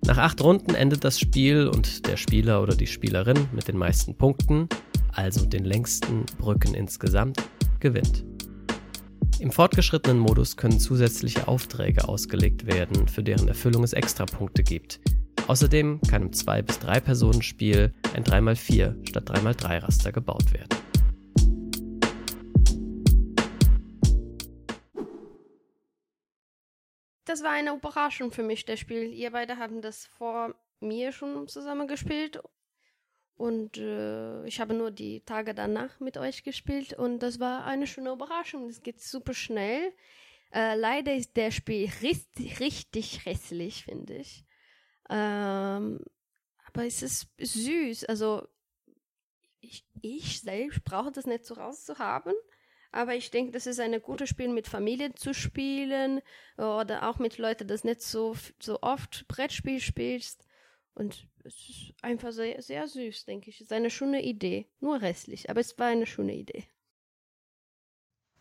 Nach acht Runden endet das Spiel und der Spieler oder die Spielerin mit den meisten Punkten, also den längsten Brücken insgesamt, gewinnt. Im fortgeschrittenen Modus können zusätzliche Aufträge ausgelegt werden, für deren Erfüllung es Extrapunkte gibt. Außerdem kann im 2- bis 3-Personen-Spiel ein 3x4 statt 3x3 Raster gebaut werden. Das war eine Überraschung für mich, das Spiel. Ihr beide haben das vor mir schon zusammen gespielt. Und äh, ich habe nur die Tage danach mit euch gespielt und das war eine schöne Überraschung. Es geht super schnell. Äh, leider ist der Spiel richtig, richtig hässlich, finde ich. Ähm, aber es ist süß. Also ich, ich selbst brauche das nicht so rauszuhaben. Aber ich denke, das ist ein gutes Spiel mit Familie zu spielen oder auch mit Leuten, das nicht so, so oft Brettspiel spielst. Und es ist einfach sehr, sehr süß, denke ich. Es ist eine schöne Idee. Nur restlich, aber es war eine schöne Idee.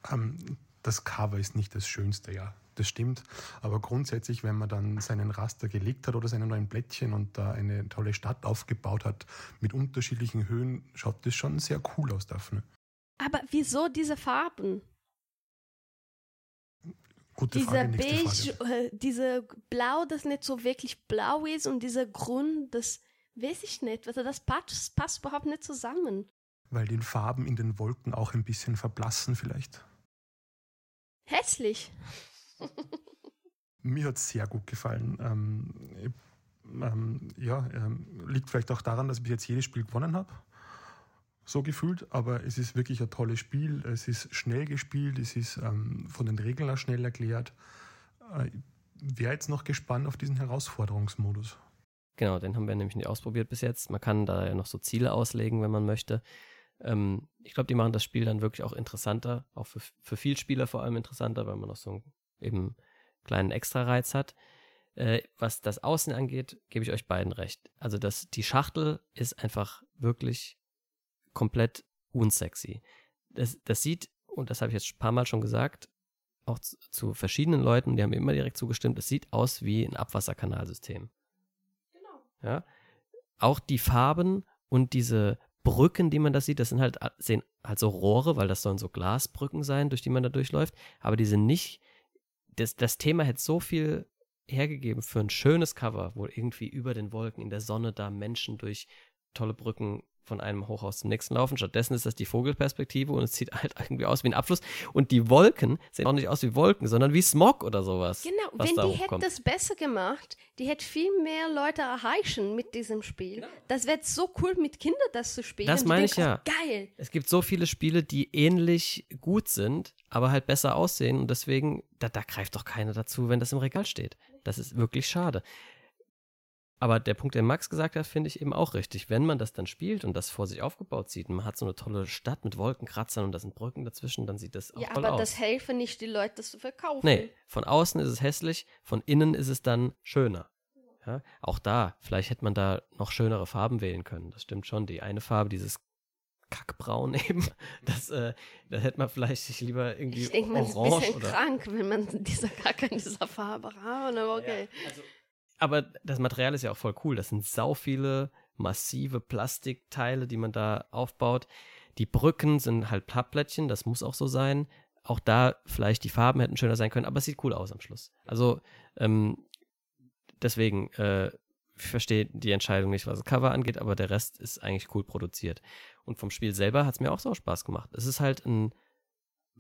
Ähm, das Cover ist nicht das Schönste, ja das stimmt. Aber grundsätzlich, wenn man dann seinen Raster gelegt hat oder seine neuen Plättchen und da eine tolle Stadt aufgebaut hat mit unterschiedlichen Höhen, schaut das schon sehr cool aus, Daphne. Aber wieso diese Farben? Gute dieser Frage, Beige, äh, diese Blau, das nicht so wirklich blau ist und dieser Grün, das weiß ich nicht. Also das passt, passt überhaupt nicht zusammen. Weil die Farben in den Wolken auch ein bisschen verblassen vielleicht. Hässlich. Mir hat es sehr gut gefallen. Ähm, ähm, ja, ähm, liegt vielleicht auch daran, dass ich jetzt jedes Spiel gewonnen habe. So gefühlt, aber es ist wirklich ein tolles Spiel. Es ist schnell gespielt, es ist ähm, von den Regeln auch schnell erklärt. Äh, Wäre jetzt noch gespannt auf diesen Herausforderungsmodus. Genau, den haben wir nämlich nicht ausprobiert bis jetzt. Man kann da ja noch so Ziele auslegen, wenn man möchte. Ähm, ich glaube, die machen das Spiel dann wirklich auch interessanter, auch für, für Vielspieler vor allem interessanter, weil man noch so einen eben kleinen Extra-Reiz hat. Äh, was das Außen angeht, gebe ich euch beiden recht. Also das, die Schachtel ist einfach wirklich komplett unsexy. Das, das sieht, und das habe ich jetzt ein paar Mal schon gesagt, auch zu, zu, verschiedenen Leuten, die haben mir immer direkt zugestimmt, es sieht aus wie ein Abwasserkanalsystem. Genau. Ja. Auch die Farben und diese Brücken, die man da sieht, das sind halt, sehen halt so Rohre, weil das sollen so Glasbrücken sein, durch die man da durchläuft, aber die sind nicht, das, das Thema hätte so viel hergegeben für ein schönes Cover, wo irgendwie über den Wolken in der Sonne da Menschen durch tolle Brücken von einem Hochhaus zum nächsten laufen. Stattdessen ist das die Vogelperspektive und es sieht halt irgendwie aus wie ein Abfluss. Und die Wolken sehen auch nicht aus wie Wolken, sondern wie Smog oder sowas. Genau, wenn die hätten das besser gemacht, die hätten viel mehr Leute erreichen mit diesem Spiel. Ja. Das wäre so cool, mit Kindern das zu spielen. Das meine ich ja. Geil. Es gibt so viele Spiele, die ähnlich gut sind, aber halt besser aussehen und deswegen, da, da greift doch keiner dazu, wenn das im Regal steht. Das ist wirklich schade. Aber der Punkt, den Max gesagt hat, finde ich eben auch richtig. Wenn man das dann spielt und das vor sich aufgebaut sieht und man hat so eine tolle Stadt mit Wolkenkratzern und da sind Brücken dazwischen, dann sieht das auch Ja, toll aber aus. das helfen nicht die Leute, das zu verkaufen. Nee, von außen ist es hässlich, von innen ist es dann schöner. Ja, auch da, vielleicht hätte man da noch schönere Farben wählen können. Das stimmt schon. Die eine Farbe, dieses Kackbraun eben, das, äh, das hätte man vielleicht sich lieber irgendwie Ich denke, man ist ein orange bisschen oder. krank, wenn man diese Kacke in dieser Farbe hat. Aber okay. Aber das Material ist ja auch voll cool. Das sind sau viele massive Plastikteile, die man da aufbaut. Die Brücken sind halt Pappblättchen, das muss auch so sein. Auch da vielleicht die Farben hätten schöner sein können, aber es sieht cool aus am Schluss. Also ähm, deswegen, äh, ich verstehe die Entscheidung nicht, was das Cover angeht, aber der Rest ist eigentlich cool produziert. Und vom Spiel selber hat es mir auch so Spaß gemacht. Es ist halt ein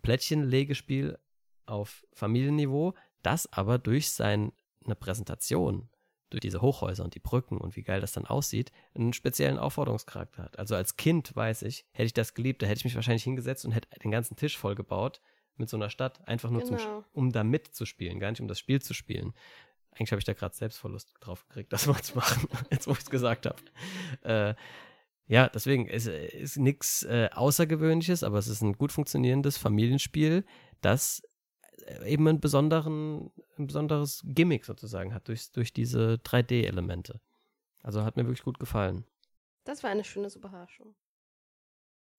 Plättchenlegespiel auf Familienniveau, das aber durch seine Präsentation, durch diese Hochhäuser und die Brücken und wie geil das dann aussieht, einen speziellen Aufforderungscharakter hat. Also als Kind weiß ich, hätte ich das geliebt, da hätte ich mich wahrscheinlich hingesetzt und hätte den ganzen Tisch vollgebaut mit so einer Stadt, einfach nur zum, Genau. um da mitzuspielen, gar nicht um das Spiel zu spielen. Eigentlich habe ich da gerade Selbstverlust drauf gekriegt, das mal zu machen, jetzt wo ich es gesagt habe. Äh, ja, deswegen es ist nichts äh, Außergewöhnliches, aber es ist ein gut funktionierendes Familienspiel, das äh, eben einen besonderen, ein besonderes Gimmick sozusagen hat durch, durch diese 3D-Elemente. Also hat mir wirklich gut gefallen. Das war eine schöne Überraschung.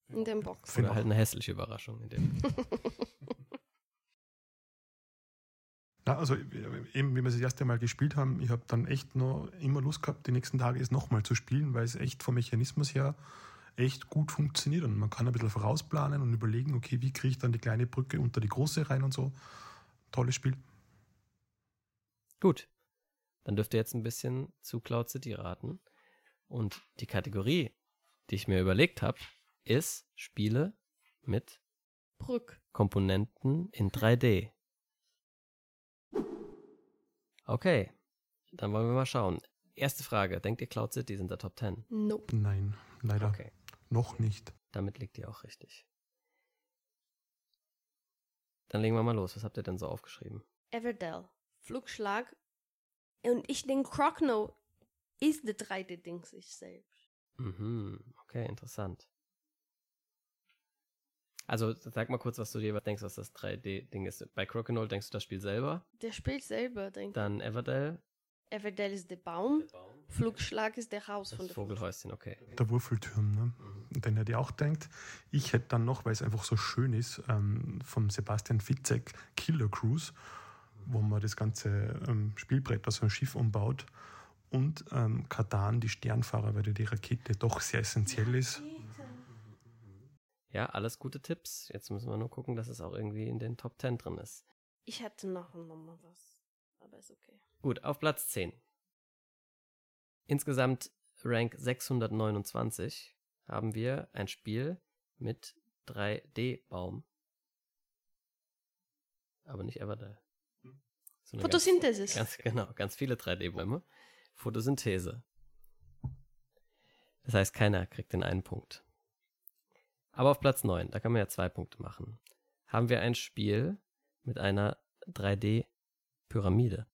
In dem Box. Oder halt eine hässliche Überraschung. In dem. Na, also eben, wie wir es das erste Mal gespielt haben, ich habe dann echt noch immer Lust gehabt, die nächsten Tage es nochmal zu spielen, weil es echt vom Mechanismus her echt gut funktioniert und man kann ein bisschen vorausplanen und überlegen, okay, wie kriege ich dann die kleine Brücke unter die große rein und so. Tolles Spiel. Gut. Dann dürft ihr jetzt ein bisschen zu Cloud City raten. Und die Kategorie, die ich mir überlegt habe, ist Spiele mit Brück. Komponenten in 3D. Okay, dann wollen wir mal schauen. Erste Frage, denkt ihr Cloud City sind der Top 10? Nope. Nein, leider Okay, noch nicht. damit liegt ihr auch richtig. Dann legen wir mal los. Was habt ihr denn so aufgeschrieben? Everdell. Flugschlag. Und ich denke, Crockno ist der 3D-Ding sich selbst. Mhm, okay, interessant. Also sag mal kurz, was du dir denkst, was das 3D-Ding ist. Bei Crokinole denkst du das Spiel selber, Der spielt selber, denke ich. dann Everdell, Everdell ist der Baum. Flugschlag ist der Haus von das der Vogelhäuschen, okay. Der Wurfelturm, ne? Den hätte ich auch denkt. Ich hätte dann noch, weil es einfach so schön ist, ähm, vom Sebastian Fitzek Killer Cruise, wo man das ganze ähm, Spielbrett aus einem Schiff umbaut. Und ähm, Katan, die Sternfahrer, weil die Rakete doch sehr essentiell ist. Ja, alles gute Tipps. Jetzt müssen wir nur gucken, dass es auch irgendwie in den Top 10 drin ist. Ich hätte noch, noch mal was. Aber ist okay. Gut, auf Platz 10. Insgesamt Rank 629 haben wir ein Spiel mit 3D-Baum. Aber nicht Everdell. So eine ganz- Photosynthesis. Ganz genau, ganz viele 3D-Bäume. Photosynthese. Das heißt, keiner kriegt den einen Punkt. Aber auf Platz 9, da kann man ja zwei Punkte machen, haben wir ein Spiel mit einer 3D-Pyramide.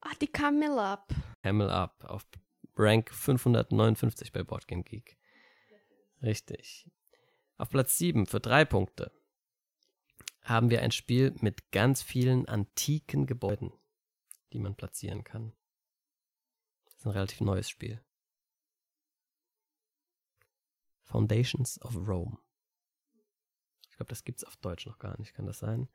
Ah, die Camel Up. Camel Up auf Rank 559 bei Boardgame Geek. Richtig. Auf Platz 7 für drei Punkte haben wir ein Spiel mit ganz vielen antiken Gebäuden, die man platzieren kann. Das ist ein relativ neues Spiel. Foundations of Rome. Ich glaube, das gibt's auf Deutsch noch gar nicht. Kann das sein?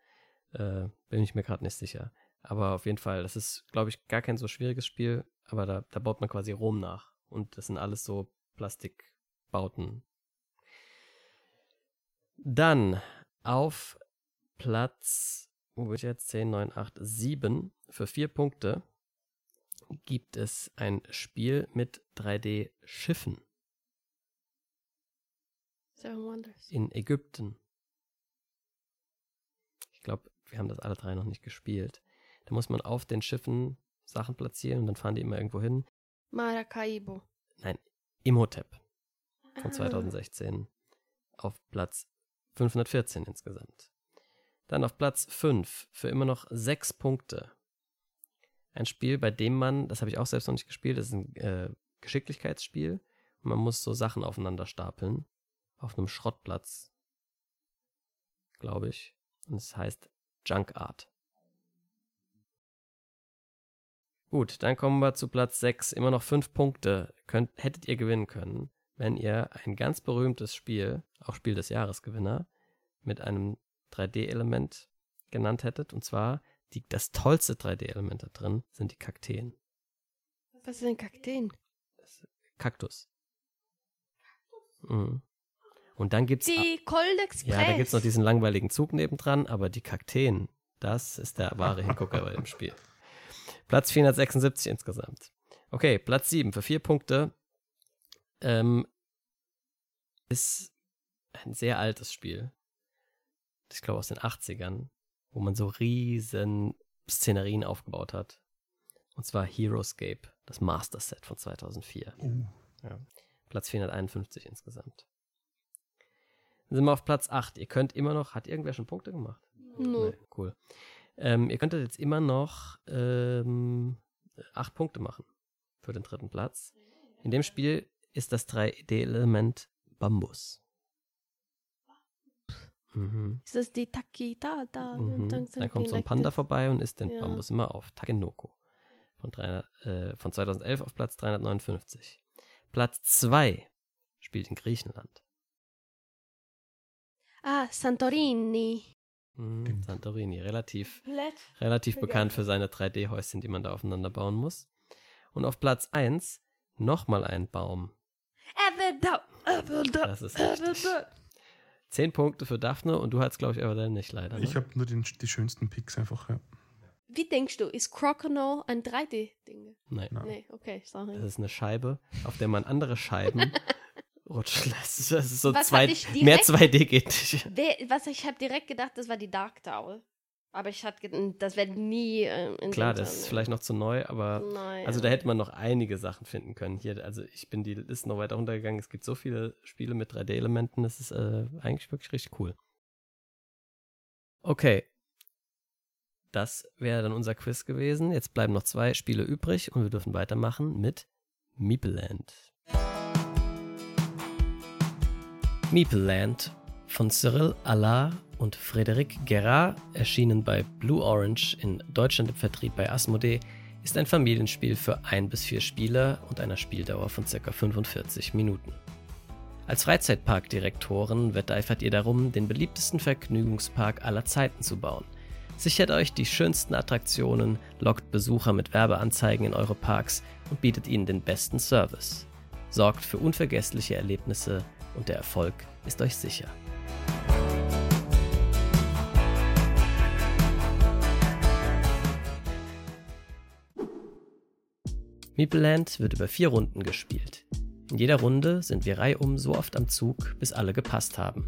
Äh, bin ich mir gerade nicht sicher. Aber auf jeden Fall, das ist, glaube ich, gar kein so schwieriges Spiel. Aber da, da baut man quasi Rom nach. Und das sind alles so Plastikbauten. Dann auf Platz, wo bin ich jetzt? 10, 9, 8, 7 für vier Punkte gibt es ein Spiel mit 3D-Schiffen Seven Wonders. in Ägypten. Wir haben das alle drei noch nicht gespielt. Da muss man auf den Schiffen Sachen platzieren und dann fahren die immer irgendwo hin. Maracaibo. Nein, Imhotep von Ah. 2016 auf Platz 514 insgesamt. Dann auf Platz 5 für immer noch sechs Punkte Ein Spiel, bei dem man, das habe ich auch selbst noch nicht gespielt, das ist ein äh, Geschicklichkeitsspiel. Und man muss so Sachen aufeinander stapeln. Auf einem Schrottplatz. Glaube ich. Und es heißt Junk Art. Gut, dann kommen wir zu Platz 6. Immer noch 5 Punkte könnt, hättet ihr gewinnen können, wenn ihr ein ganz berühmtes Spiel, auch Spiel des Jahresgewinner, mit einem 3D-Element genannt hättet. Und zwar die, das tollste 3D-Element da drin sind die Kakteen. Was sind Kakteen? Kaktus. Mhm. Und dann gibt's Die Cold Express. ja, da gibt's noch diesen langweiligen Zug nebendran, aber die Kakteen, das ist der wahre Hingucker bei dem Spiel. Platz 476 insgesamt. Okay, Platz 7 für vier Punkte. Ähm, ist ein sehr altes Spiel. Ich glaube aus den 80ern, wo man so riesen Szenerien aufgebaut hat. Und zwar Heroescape, das Master Set von 2004. Uh, Ja. Platz 451 insgesamt. Sind wir auf Platz 8. Ihr könnt immer noch, hat irgendwer schon Punkte gemacht? Nö. Nee, cool. Ähm, ihr könntet jetzt immer noch ähm, acht Punkte machen für den dritten Platz. In dem Spiel ist das 3D-Element Bambus. Mhm. Ist das die Takita da? Mhm. Dann Da kommt so ein Panda vorbei und isst den Ja. Bambus immer auf. Takenoko. Von, 300, äh, von 2011 auf Platz 359. Platz 2 spielt in Griechenland. Ah, Santorini. Mhm. Santorini, relativ, relativ bekannt für seine 3D-Häuschen, die man da aufeinander bauen muss. Und auf Platz 1 nochmal ein Baum. Everda, Everda, Das ist richtig. Zehn Punkte für Daphne und du hattest, glaube ich, aber nicht leider. Ne? ich habe nur den, die schönsten Picks einfach. Ja. Wie denkst du, ist Crocono ein 3D-Ding? Nein, Ja. Nee, okay, das sorry. ist eine Scheibe, auf der man andere Scheiben rutschen lässt. Das ist so Was zwei, direkt- mehr 2D geht nicht. Was ich habe direkt gedacht, das war die Dark Tower. Aber ich hatte das wird nie äh, Klar, das ist vielleicht noch zu neu, aber Nein. also da hätte man noch einige Sachen finden können. Hier, also ich bin die Liste noch weiter runtergegangen. Es gibt so viele Spiele mit 3D-Elementen, das ist äh, eigentlich wirklich richtig cool. Okay. Das wäre dann unser Quiz gewesen. Jetzt bleiben noch zwei Spiele übrig und wir dürfen weitermachen mit Meepleland. Meepleland von Cyril Allard und Frédéric Gerard, erschienen bei Blue Orange, in Deutschland im Vertrieb bei Asmodee, ist ein Familienspiel für ein bis vier Spieler und einer Spieldauer von ca. 45 Minuten. Als Freizeitparkdirektoren wetteifert ihr darum, den beliebtesten Vergnügungspark aller Zeiten zu bauen. Sichert euch die schönsten Attraktionen, lockt Besucher mit Werbeanzeigen in eure Parks und bietet ihnen den besten Service. Sorgt für unvergessliche Erlebnisse und der Erfolg ist euch sicher. Meepleland wird über vier Runden gespielt. In jeder Runde sind wir reihum so oft am Zug, bis alle gepasst haben.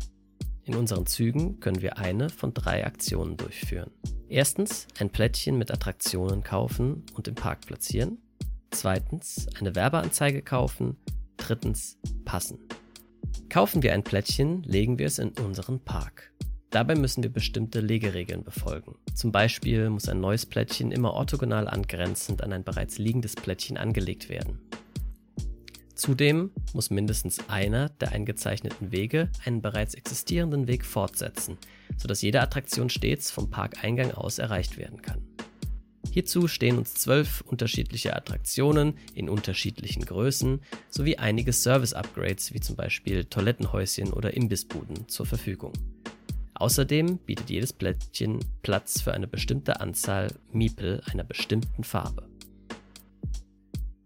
In unseren Zügen können wir eine von drei Aktionen durchführen. Erstens ein Plättchen mit Attraktionen kaufen und im Park platzieren. Zweitens eine Werbeanzeige kaufen. Drittens passen. Kaufen wir ein Plättchen, legen wir es in unseren Park. Dabei müssen wir bestimmte Legeregeln befolgen. Zum Beispiel muss ein neues Plättchen immer orthogonal angrenzend an ein bereits liegendes Plättchen angelegt werden. Zudem muss mindestens einer der eingezeichneten Wege einen bereits existierenden Weg fortsetzen, sodass jede Attraktion stets vom Parkeingang aus erreicht werden kann. Hierzu stehen uns zwölf unterschiedliche Attraktionen in unterschiedlichen Größen sowie einige Service-Upgrades wie zum Beispiel Toilettenhäuschen oder Imbissbuden zur Verfügung. Außerdem bietet jedes Plättchen Platz für eine bestimmte Anzahl Miepel einer bestimmten Farbe.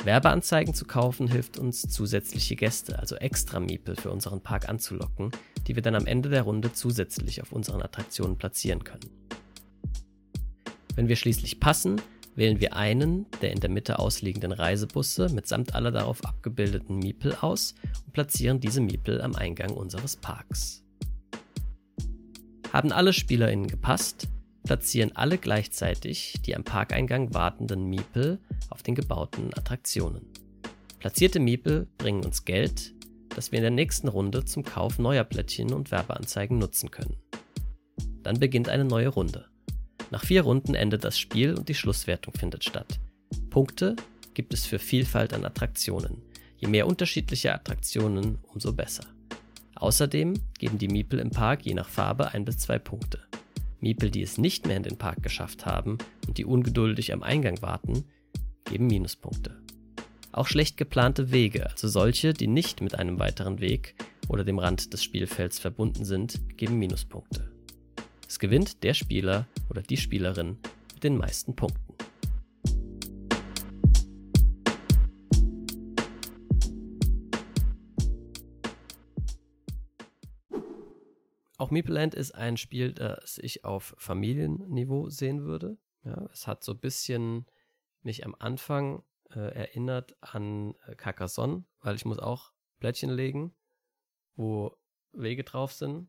Werbeanzeigen zu kaufen hilft uns, zusätzliche Gäste, also extra Miepel für unseren Park anzulocken, die wir dann am Ende der Runde zusätzlich auf unseren Attraktionen platzieren können. Wenn wir schließlich passen, wählen wir einen der in der Mitte ausliegenden Reisebusse mitsamt aller darauf abgebildeten Miepel aus und platzieren diese Miepel am Eingang unseres Parks. Haben alle SpielerInnen gepasst, platzieren alle gleichzeitig die am Parkeingang wartenden Miepel auf den gebauten Attraktionen. Platzierte Miepel bringen uns Geld, das wir in der nächsten Runde zum Kauf neuer Plättchen und Werbeanzeigen nutzen können. Dann beginnt eine neue Runde. Nach vier Runden endet das Spiel und die Schlusswertung findet statt. Punkte gibt es für Vielfalt an Attraktionen. Je mehr unterschiedliche Attraktionen, umso besser. Außerdem geben die Miepel im Park je nach Farbe ein bis zwei Punkte. Miepel, die es nicht mehr in den Park geschafft haben und die ungeduldig am Eingang warten, geben Minuspunkte. Auch schlecht geplante Wege, also solche, die nicht mit einem weiteren Weg oder dem Rand des Spielfelds verbunden sind, geben Minuspunkte. Es gewinnt der Spieler oder die Spielerin mit den meisten Punkten. Auch Meeple Land ist ein Spiel, das ich auf Familienniveau sehen würde. Ja, es hat so ein bisschen mich am Anfang äh, erinnert an äh, Carcassonne, weil ich muss auch Plättchen legen, wo Wege drauf sind.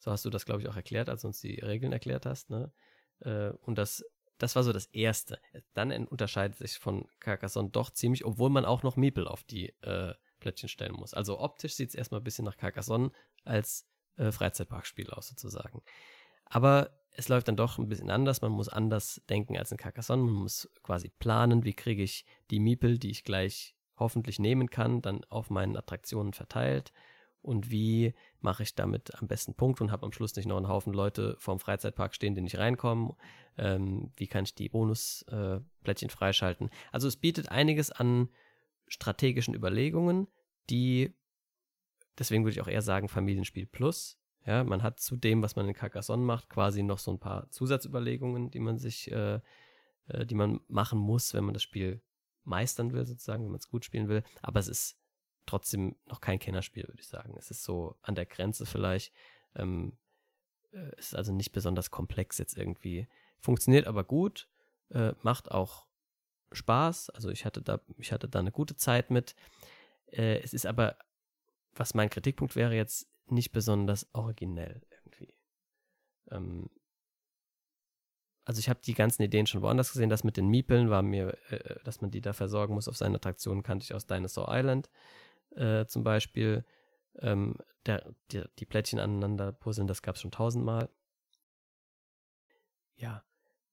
So hast du das, glaube ich, auch erklärt, als du uns die Regeln erklärt hast. Ne? Äh, und das, das war so das Erste. Dann unterscheidet sich von Carcassonne doch ziemlich, obwohl man auch noch Meeple auf die äh, Plättchen stellen muss. Also optisch sieht es erstmal ein bisschen nach Carcassonne als äh, Freizeitparkspiel aus sozusagen. Aber es läuft dann doch ein bisschen anders. Man muss anders denken als in Carcassonne. Man muss quasi planen, wie kriege ich die Miepel, die ich gleich hoffentlich nehmen kann, dann auf meinen Attraktionen verteilt und wie mache ich damit am besten Punkt und habe am Schluss nicht noch einen Haufen Leute vorm Freizeitpark stehen, die nicht reinkommen. Ähm, wie kann ich die Bonusplättchen äh, freischalten? Also es bietet einiges an strategischen Überlegungen, die Deswegen würde ich auch eher sagen Familienspiel Plus. Ja, man hat zu dem, was man in Carcassonne macht, quasi noch so ein paar Zusatzüberlegungen, die man sich, äh, äh, die man machen muss, wenn man das Spiel meistern will, sozusagen, wenn man es gut spielen will. Aber es ist trotzdem noch kein Kennerspiel, würde ich sagen. Es ist so an der Grenze vielleicht. Ähm, äh, ist also nicht besonders komplex jetzt irgendwie. Funktioniert aber gut, äh, macht auch Spaß. Also ich hatte da, ich hatte da eine gute Zeit mit. Äh, es ist aber was mein Kritikpunkt wäre jetzt nicht besonders originell irgendwie. Ähm, also ich habe die ganzen Ideen schon woanders gesehen. Das mit den Miepeln war mir, äh, äh, dass man die da versorgen muss auf seine Attraktionen, kannte ich aus Dinosaur Island äh, zum Beispiel. Ähm, der, die, die Plättchen aneinander puzzeln, das gab es schon tausendmal. Ja,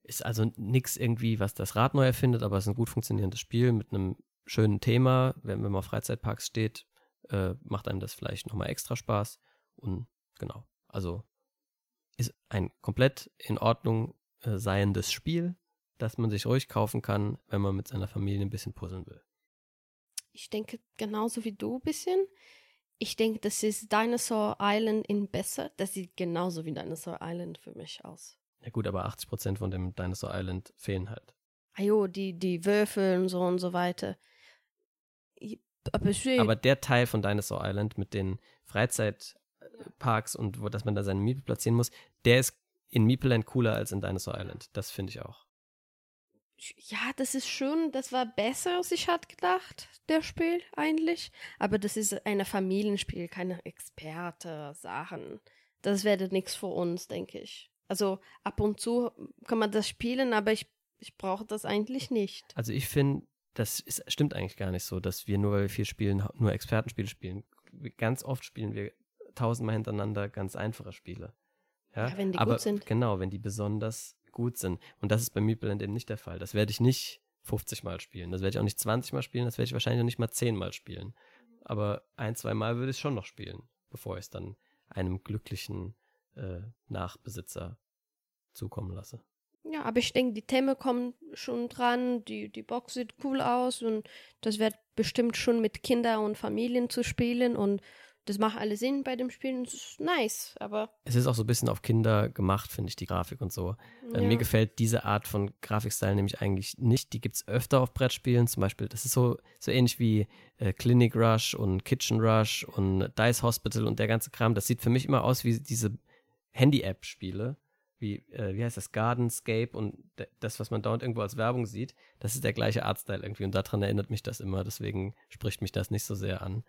ist also nichts irgendwie, was das Rad neu erfindet, aber es ist ein gut funktionierendes Spiel mit einem schönen Thema. Wenn man mal Freizeitparks steht, äh, macht einem das vielleicht nochmal extra Spaß. Und genau, also ist ein komplett in Ordnung äh, seiendes Spiel, das man sich ruhig kaufen kann, wenn man mit seiner Familie ein bisschen puzzeln will. Ich denke genauso wie du ein bisschen. Ich denke, das ist Dinosaur Island in besser. Das sieht genauso wie Dinosaur Island für mich aus. Ja gut, aber 80% von dem Dinosaur Island fehlen halt. Ah die, die Würfel und so und so weiter. Aber, aber der Teil von Dinosaur Island mit den Freizeitparks und wo, dass man da seine Miepel platzieren muss, der ist in Meepleland cooler als in Dinosaur Island. Das finde ich auch. Ja, das ist schon, das war besser, als ich hatte gedacht, der Spiel eigentlich. Aber das ist ein Familienspiel, keine Experte-Sachen. Das wäre nichts für uns, denke ich. Also ab und zu kann man das spielen, aber ich, ich brauche das eigentlich nicht. Also ich finde, das ist, stimmt eigentlich gar nicht so, dass wir nur, weil wir viel spielen, nur Expertenspiele spielen. Ganz oft spielen wir tausendmal hintereinander ganz einfache Spiele. Ja, ja wenn die Aber gut sind. Genau, wenn die besonders gut sind. Und das ist bei Meepleland eben nicht der Fall. Das werde ich nicht 50 Mal spielen. Das werde ich auch nicht 20 Mal spielen. Das werde ich wahrscheinlich auch nicht mal 10 Mal spielen. Aber ein, zwei Mal würde ich schon noch spielen, bevor ich es dann einem glücklichen äh, Nachbesitzer zukommen lasse. Ja, aber ich denke, die Themen kommen schon dran, die, die Box sieht cool aus und das wird bestimmt schon mit Kindern und Familien zu spielen und das macht alle Sinn bei dem Spielen. Das ist nice, aber. Es ist auch so ein bisschen auf Kinder gemacht, finde ich, die Grafik und so. Äh, ja. mir gefällt diese Art von Grafikstil nämlich eigentlich nicht. Die gibt es öfter auf Brettspielen. Zum Beispiel, das ist so, so ähnlich wie äh, Clinic Rush und Kitchen Rush und Dice Hospital und der ganze Kram. Das sieht für mich immer aus wie diese Handy-App-Spiele wie, äh, wie heißt das, Gardenscape und das, was man dauernd irgendwo als Werbung sieht, das ist der gleiche Artstyle irgendwie und daran erinnert mich das immer, deswegen spricht mich das nicht so sehr an.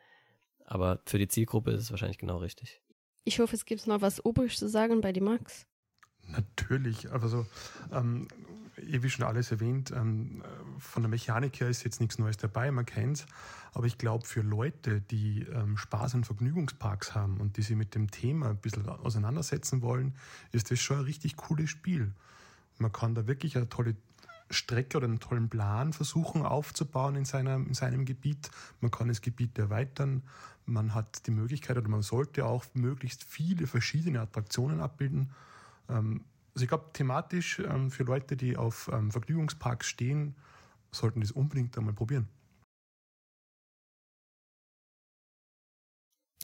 Aber für die Zielgruppe ist es wahrscheinlich genau richtig. Ich hoffe, es gibt noch was übrig zu sagen bei die Max. Natürlich, also ähm, eh wie schon alles erwähnt, ähm, von der Mechanik her ist jetzt nichts Neues dabei, man kennt es. Aber ich glaube, für Leute, die ähm, Spaß an Vergnügungsparks haben und die sich mit dem Thema ein bisschen auseinandersetzen wollen, ist das schon ein richtig cooles Spiel. Man kann da wirklich eine tolle Strecke oder einen tollen Plan versuchen aufzubauen in seinem, in seinem Gebiet. Man kann das Gebiet erweitern. Man hat die Möglichkeit oder man sollte auch möglichst viele verschiedene Attraktionen abbilden. Ähm, also ich glaube, thematisch ähm, für Leute, die auf ähm, Vergnügungsparks stehen, sollten das unbedingt einmal probieren.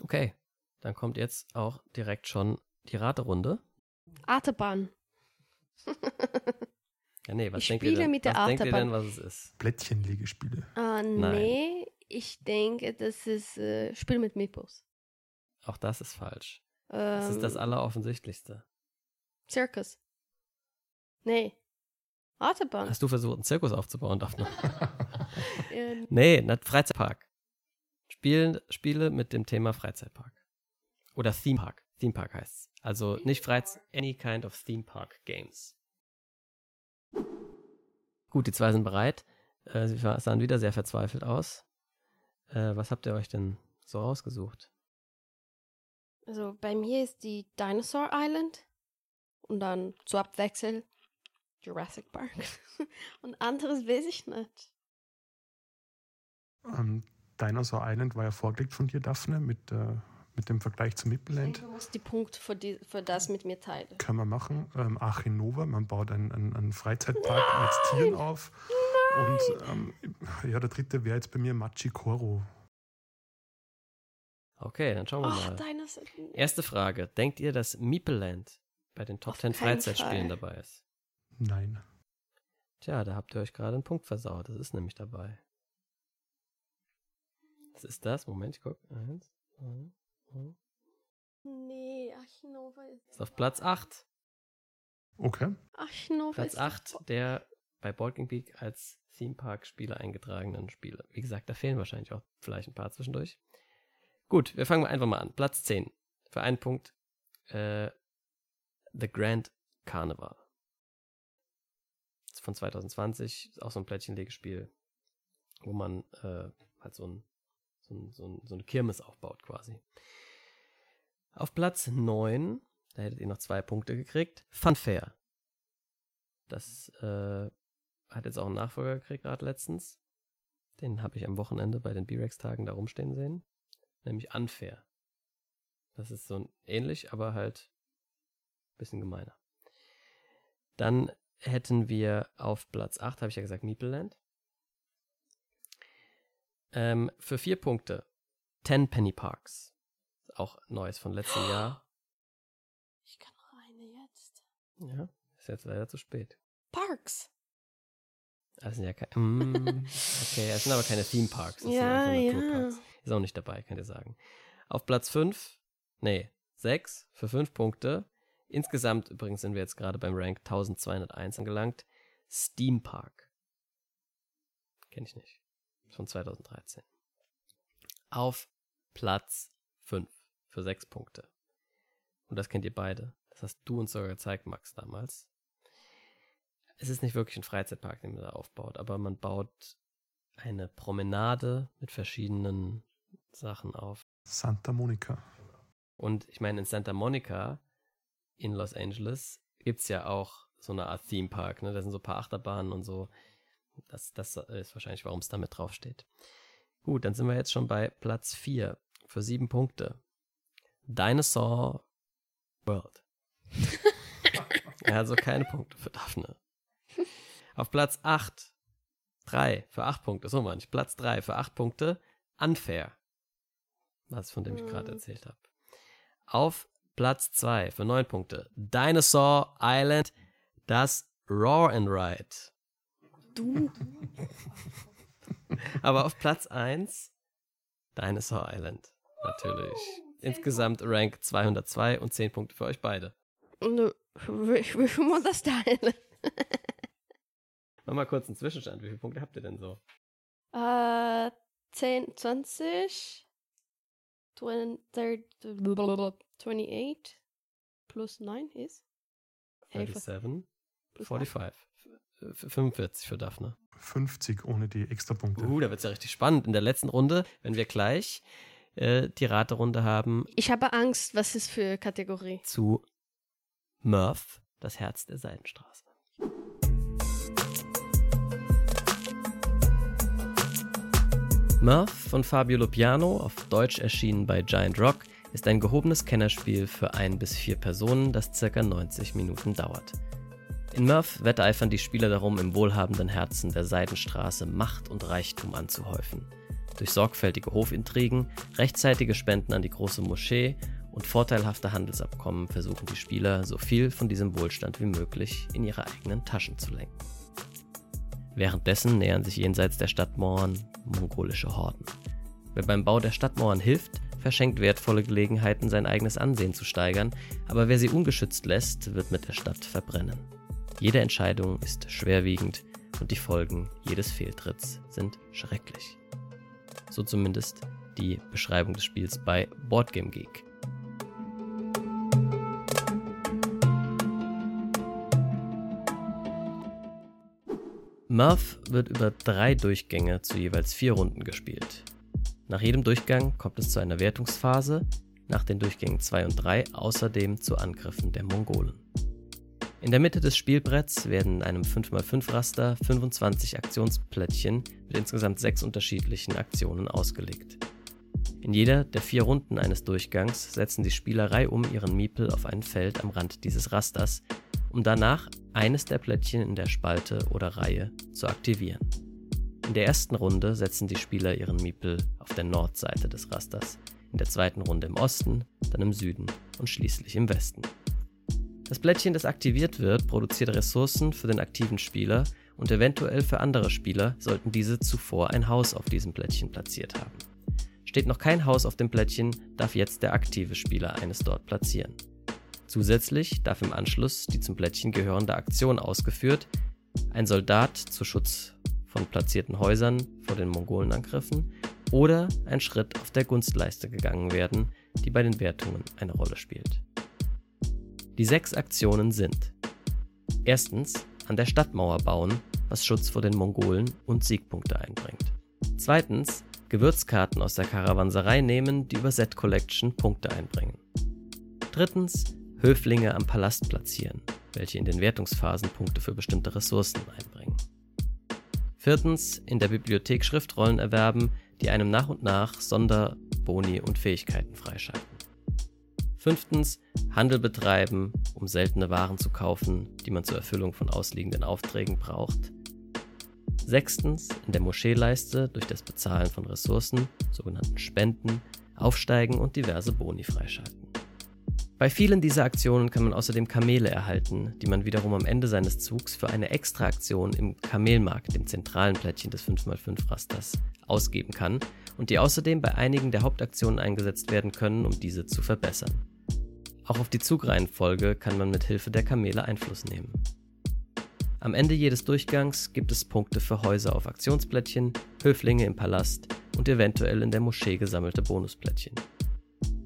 Okay, dann kommt jetzt auch direkt schon die Raterunde. Artebahn. Ja, nee, was Ich denkt ihr spiele denn? mit der was denkt ihr denn, Achterbahn. was es ist? Plättchenlegespiele. Ah, nee, ich denke, das ist äh, Spiel mit Meeples. Auch das ist falsch. Ähm, Das ist das Alleroffensichtlichste. Circus. Nee. Artebahn. Hast du versucht, einen Zirkus aufzubauen, Daphne? Äh, nee, nicht Freizeitpark. Spielen, Spiele mit dem Thema Freizeitpark. Oder Theme Park. Theme Park heißt's. Also nicht Freizeit, any kind of Theme Park Games. Gut, die zwei sind bereit. Äh, sie sahen wieder sehr verzweifelt aus. Äh, was habt ihr euch denn so rausgesucht? also bei mir ist die Dinosaur Island und dann zu Abwechsel Jurassic Park. und anderes weiß ich nicht. Ähm, Dinosaur Island war ja vorgelegt von dir, Daphne, mit, äh, mit dem Vergleich zu Mippeland. Du musst die Punkte für, die, für das mit mir teilen. Können wir machen. Ähm, Achinova, man baut einen, einen, einen Freizeitpark mit Tieren auf. Und ähm, ja, der dritte wäre jetzt bei mir Machikoro. Okay, dann schauen wir Ach, mal. Dinosaur. Erste Frage. Denkt ihr, dass Meepleland bei den Top Auf 10 keinen Freizeitspielen Fall. dabei ist? Nein. Tja, da habt ihr euch gerade einen Punkt versaut. Das ist nämlich dabei. Was ist das? Moment, ich guck. Eins, zwei. Nee, Achinova ist. Ist auf Platz 8. Okay. Achinova Platz ist. 8 der bei Bolking Peak als Theme Park Spiele eingetragenen Spiele. Wie gesagt, da fehlen wahrscheinlich auch vielleicht ein paar zwischendurch. Gut, wir fangen einfach mal an. Platz 10. Für einen Punkt. Äh, The Grand Carnival. Ist von 2020. Ist auch so ein Plättchenlegespiel, wo man äh, halt so, ein, so, ein, so, ein, so eine Kirmes aufbaut quasi. Auf Platz 9, da hättet ihr noch zwei Punkte gekriegt. Funfair. Das äh, hat jetzt auch einen Nachfolger gekriegt, gerade letztens. Den habe ich am Wochenende bei den B-Rex-Tagen da rumstehen sehen. Nämlich Unfair. Das ist so ähnlich, aber halt ein bisschen gemeiner. Dann hätten wir auf Platz 8, habe ich ja gesagt, Meepleland. Ähm, für vier Punkte Ten Penny Parks. Auch Neues von letztem Jahr. Ich kann noch eine jetzt. Ja, ist jetzt leider zu spät. Parks. Das sind ja keine. Mm, okay, es sind aber keine Theme Parks. Das Ja, sind ja. einfach Naturparks. Ist auch nicht dabei, könnt ihr sagen. Auf Platz 5, nee, 6 für 5 Punkte. Insgesamt übrigens sind wir jetzt gerade beim Rank 1201 angelangt. Steam Park. Kenne ich nicht. Von 2013. Auf Platz 5 für 6 Punkte. Und das kennt ihr beide. Das hast du uns sogar gezeigt, Max, damals. Es ist nicht wirklich ein Freizeitpark, den man da aufbaut, aber man baut eine Promenade mit verschiedenen Sachen auf. Santa Monica. Und ich meine, in Santa Monica in Los Angeles gibt es ja auch so eine Art Theme Park. Ne? Da sind so ein paar Achterbahnen und so. Das, das ist wahrscheinlich, warum es da mit draufsteht. Gut, dann sind wir jetzt schon bei Platz 4 für sieben Punkte. Dinosaur World. er hat so keine Punkte für Daphne. Auf Platz 8, 3 für 8 Punkte, so manch. Platz 3 für 8 Punkte, Unfair. Was von dem ich gerade Mhm. erzählt habe. Auf Platz 2 für 9 Punkte, Dinosaur Island, das Roar and Ride. Du. Aber auf Platz 1 Dinosaur Island. Natürlich. Insgesamt Rank 202 und 10 Punkte für euch beide. Nö, Ich will schon mal das teilen. Mach mal kurz einen Zwischenstand. Wie viele Punkte habt ihr denn so? Äh, 10, 20, 20, 28 plus 9 ist 11. 37, Plus 45. F- 45 für Daphne. 50 ohne die Extrapunkte. Uh, da wird es ja richtig spannend. In der letzten Runde, wenn wir gleich äh, die Raterunde haben. Ich habe Angst, was ist für Kategorie? Zu Murph, das Herz der Seidenstraße. Murph von Fabio Lupiano, auf Deutsch erschienen bei Giant Rock, ist ein gehobenes Kennerspiel für ein bis vier Personen, das circa 90 Minuten dauert. In Murph wetteifern die Spieler darum, im wohlhabenden Herzen der Seidenstraße Macht und Reichtum anzuhäufen – durch sorgfältige Hofintrigen, rechtzeitige Spenden an die große Moschee und vorteilhafte Handelsabkommen versuchen die Spieler, so viel von diesem Wohlstand wie möglich in ihre eigenen Taschen zu lenken. Währenddessen nähern sich jenseits der Stadtmauern mongolische Horden. Wer beim Bau der Stadtmauern hilft, verschenkt wertvolle Gelegenheiten, sein eigenes Ansehen zu steigern, aber wer sie ungeschützt lässt, wird mit der Stadt verbrennen. Jede Entscheidung ist schwerwiegend und die Folgen jedes Fehltritts sind schrecklich. So zumindest die Beschreibung des Spiels bei Boardgame Geek. Murph wird über drei Durchgänge zu jeweils vier Runden gespielt. Nach jedem Durchgang kommt es zu einer Wertungsphase, nach den Durchgängen 2 und 3 außerdem zu Angriffen der Mongolen. In der Mitte des Spielbretts werden in einem 5x5 Raster 25 Aktionsplättchen mit insgesamt sechs unterschiedlichen Aktionen ausgelegt. In jeder der vier Runden eines Durchgangs setzen die Spieler reihum ihren Miepel auf ein Feld am Rand dieses Rasters, um danach eines der Plättchen in der Spalte oder Reihe zu aktivieren. In der ersten Runde setzen die Spieler ihren Miepel auf der Nordseite des Rasters, in der zweiten Runde im Osten, dann im Süden und schließlich im Westen. Das Blättchen, das aktiviert wird, produziert Ressourcen für den aktiven Spieler und eventuell für andere Spieler, sollten diese zuvor ein Haus auf diesem Plättchen platziert haben. Steht noch kein Haus auf dem Plättchen, darf jetzt der aktive Spieler eines dort platzieren. Zusätzlich darf im Anschluss die zum Plättchen gehörende Aktion ausgeführt, ein Soldat zu Schutz von platzierten Häusern vor den Mongolenangriffen oder ein Schritt auf der Gunstleiste gegangen werden, die bei den Wertungen eine Rolle spielt. Die sechs Aktionen sind Erstens an der Stadtmauer bauen, was Schutz vor den Mongolen und Siegpunkte einbringt. Zweitens Gewürzkarten aus der Karawanserei nehmen, die über Set Collection Punkte einbringen. Drittens Höflinge am Palast platzieren, welche in den Wertungsphasen Punkte für bestimmte Ressourcen einbringen. Viertens in der Bibliothek Schriftrollen erwerben, die einem nach und nach Sonderboni und Fähigkeiten freischalten. Fünftens, Handel betreiben, um seltene Waren zu kaufen, die man zur Erfüllung von ausliegenden Aufträgen braucht. Sechstens, in der Moscheeleiste durch das Bezahlen von Ressourcen, sogenannten Spenden, aufsteigen und diverse Boni freischalten. Bei vielen dieser Aktionen kann man außerdem Kamele erhalten, die man wiederum am Ende seines Zugs für eine Extraaktion im Kamelmarkt, dem zentralen Plättchen des 5x5 Rasters, ausgeben kann und die außerdem bei einigen der Hauptaktionen eingesetzt werden können, um diese zu verbessern. Auch auf die Zugreihenfolge kann man mit Hilfe der Kamele Einfluss nehmen. Am Ende jedes Durchgangs gibt es Punkte für Häuser auf Aktionsplättchen, Höflinge im Palast und eventuell in der Moschee gesammelte Bonusplättchen.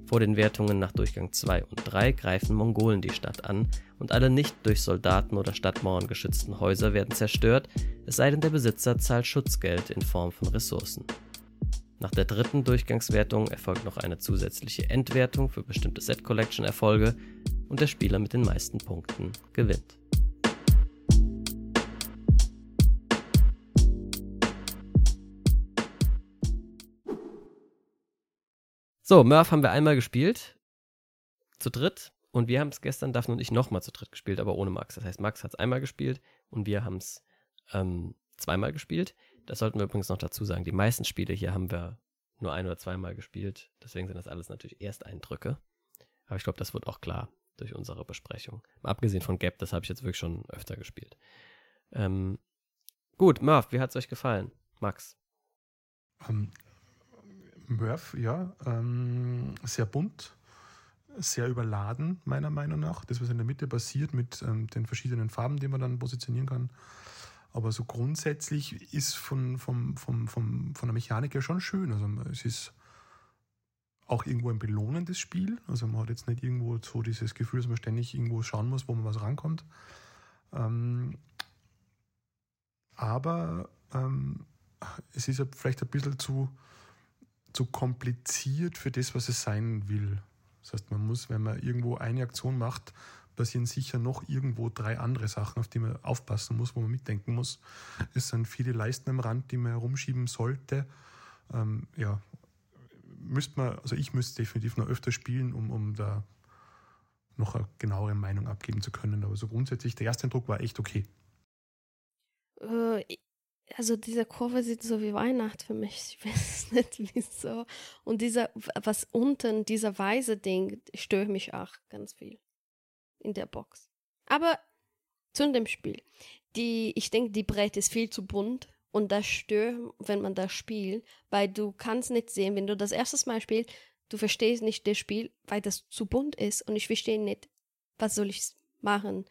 Vor den Wertungen nach Durchgang 2 und 3 greifen Mongolen die Stadt an und alle nicht durch Soldaten oder Stadtmauern geschützten Häuser werden zerstört, es sei denn der Besitzer zahlt Schutzgeld in Form von Ressourcen. Nach der dritten Durchgangswertung erfolgt noch eine zusätzliche Endwertung für bestimmte Set Collection Erfolge und der Spieler mit den meisten Punkten gewinnt. So, Murph haben wir einmal gespielt. Zu dritt. Und wir haben es gestern, Daphne und ich, nochmal zu dritt gespielt, aber ohne Max. Das heißt, Max hat es einmal gespielt und wir haben es ähm, zweimal gespielt. Das sollten wir übrigens noch dazu sagen. Die meisten Spiele hier haben wir nur ein oder zweimal gespielt. Deswegen sind das alles natürlich Ersteindrücke. Aber ich glaube, das wird auch klar durch unsere Besprechung. Mal abgesehen von Gap, das habe ich jetzt wirklich schon öfter gespielt. Ähm, gut, Murph, wie hat es euch gefallen? Max? Um, ähm, Murph, ja, ähm, sehr bunt, sehr überladen, meiner Meinung nach. Das, was in der Mitte passiert mit ähm, den verschiedenen Farben, die man dann positionieren kann, aber so grundsätzlich ist von, vom, vom, vom, von der Mechanik her schon schön. Also es ist auch irgendwo ein belohnendes Spiel. Also man hat jetzt nicht irgendwo so dieses Gefühl, dass man ständig irgendwo schauen muss, wo man was rankommt. Ähm, aber ähm, es ist vielleicht ein bisschen zu, zu kompliziert für das, was es sein will. Das heißt, man muss, wenn man irgendwo eine Aktion macht, passieren sicher noch irgendwo drei andere Sachen, auf die man aufpassen muss, wo man mitdenken muss. Es sind viele Leisten am Rand, die man herumschieben sollte. ähm, ja, müsste man, also ich müsste definitiv noch öfter spielen, um, um da noch eine genauere Meinung abgeben zu können. Aber so grundsätzlich, der erste Eindruck war echt okay. Äh, also diese Kurve sieht so wie Weihnacht für mich. Ich weiß nicht wieso. Und dieser, was unten, dieser weiße Ding, stört mich auch ganz viel in der Box. Aber zu dem Spiel. Die, ich denke, die Brett ist viel zu bunt und das stört, wenn man das spielt, weil du kannst nicht sehen, wenn du das erste Mal spielst, du verstehst nicht das Spiel, weil das zu bunt ist und ich verstehe nicht, was soll ich machen.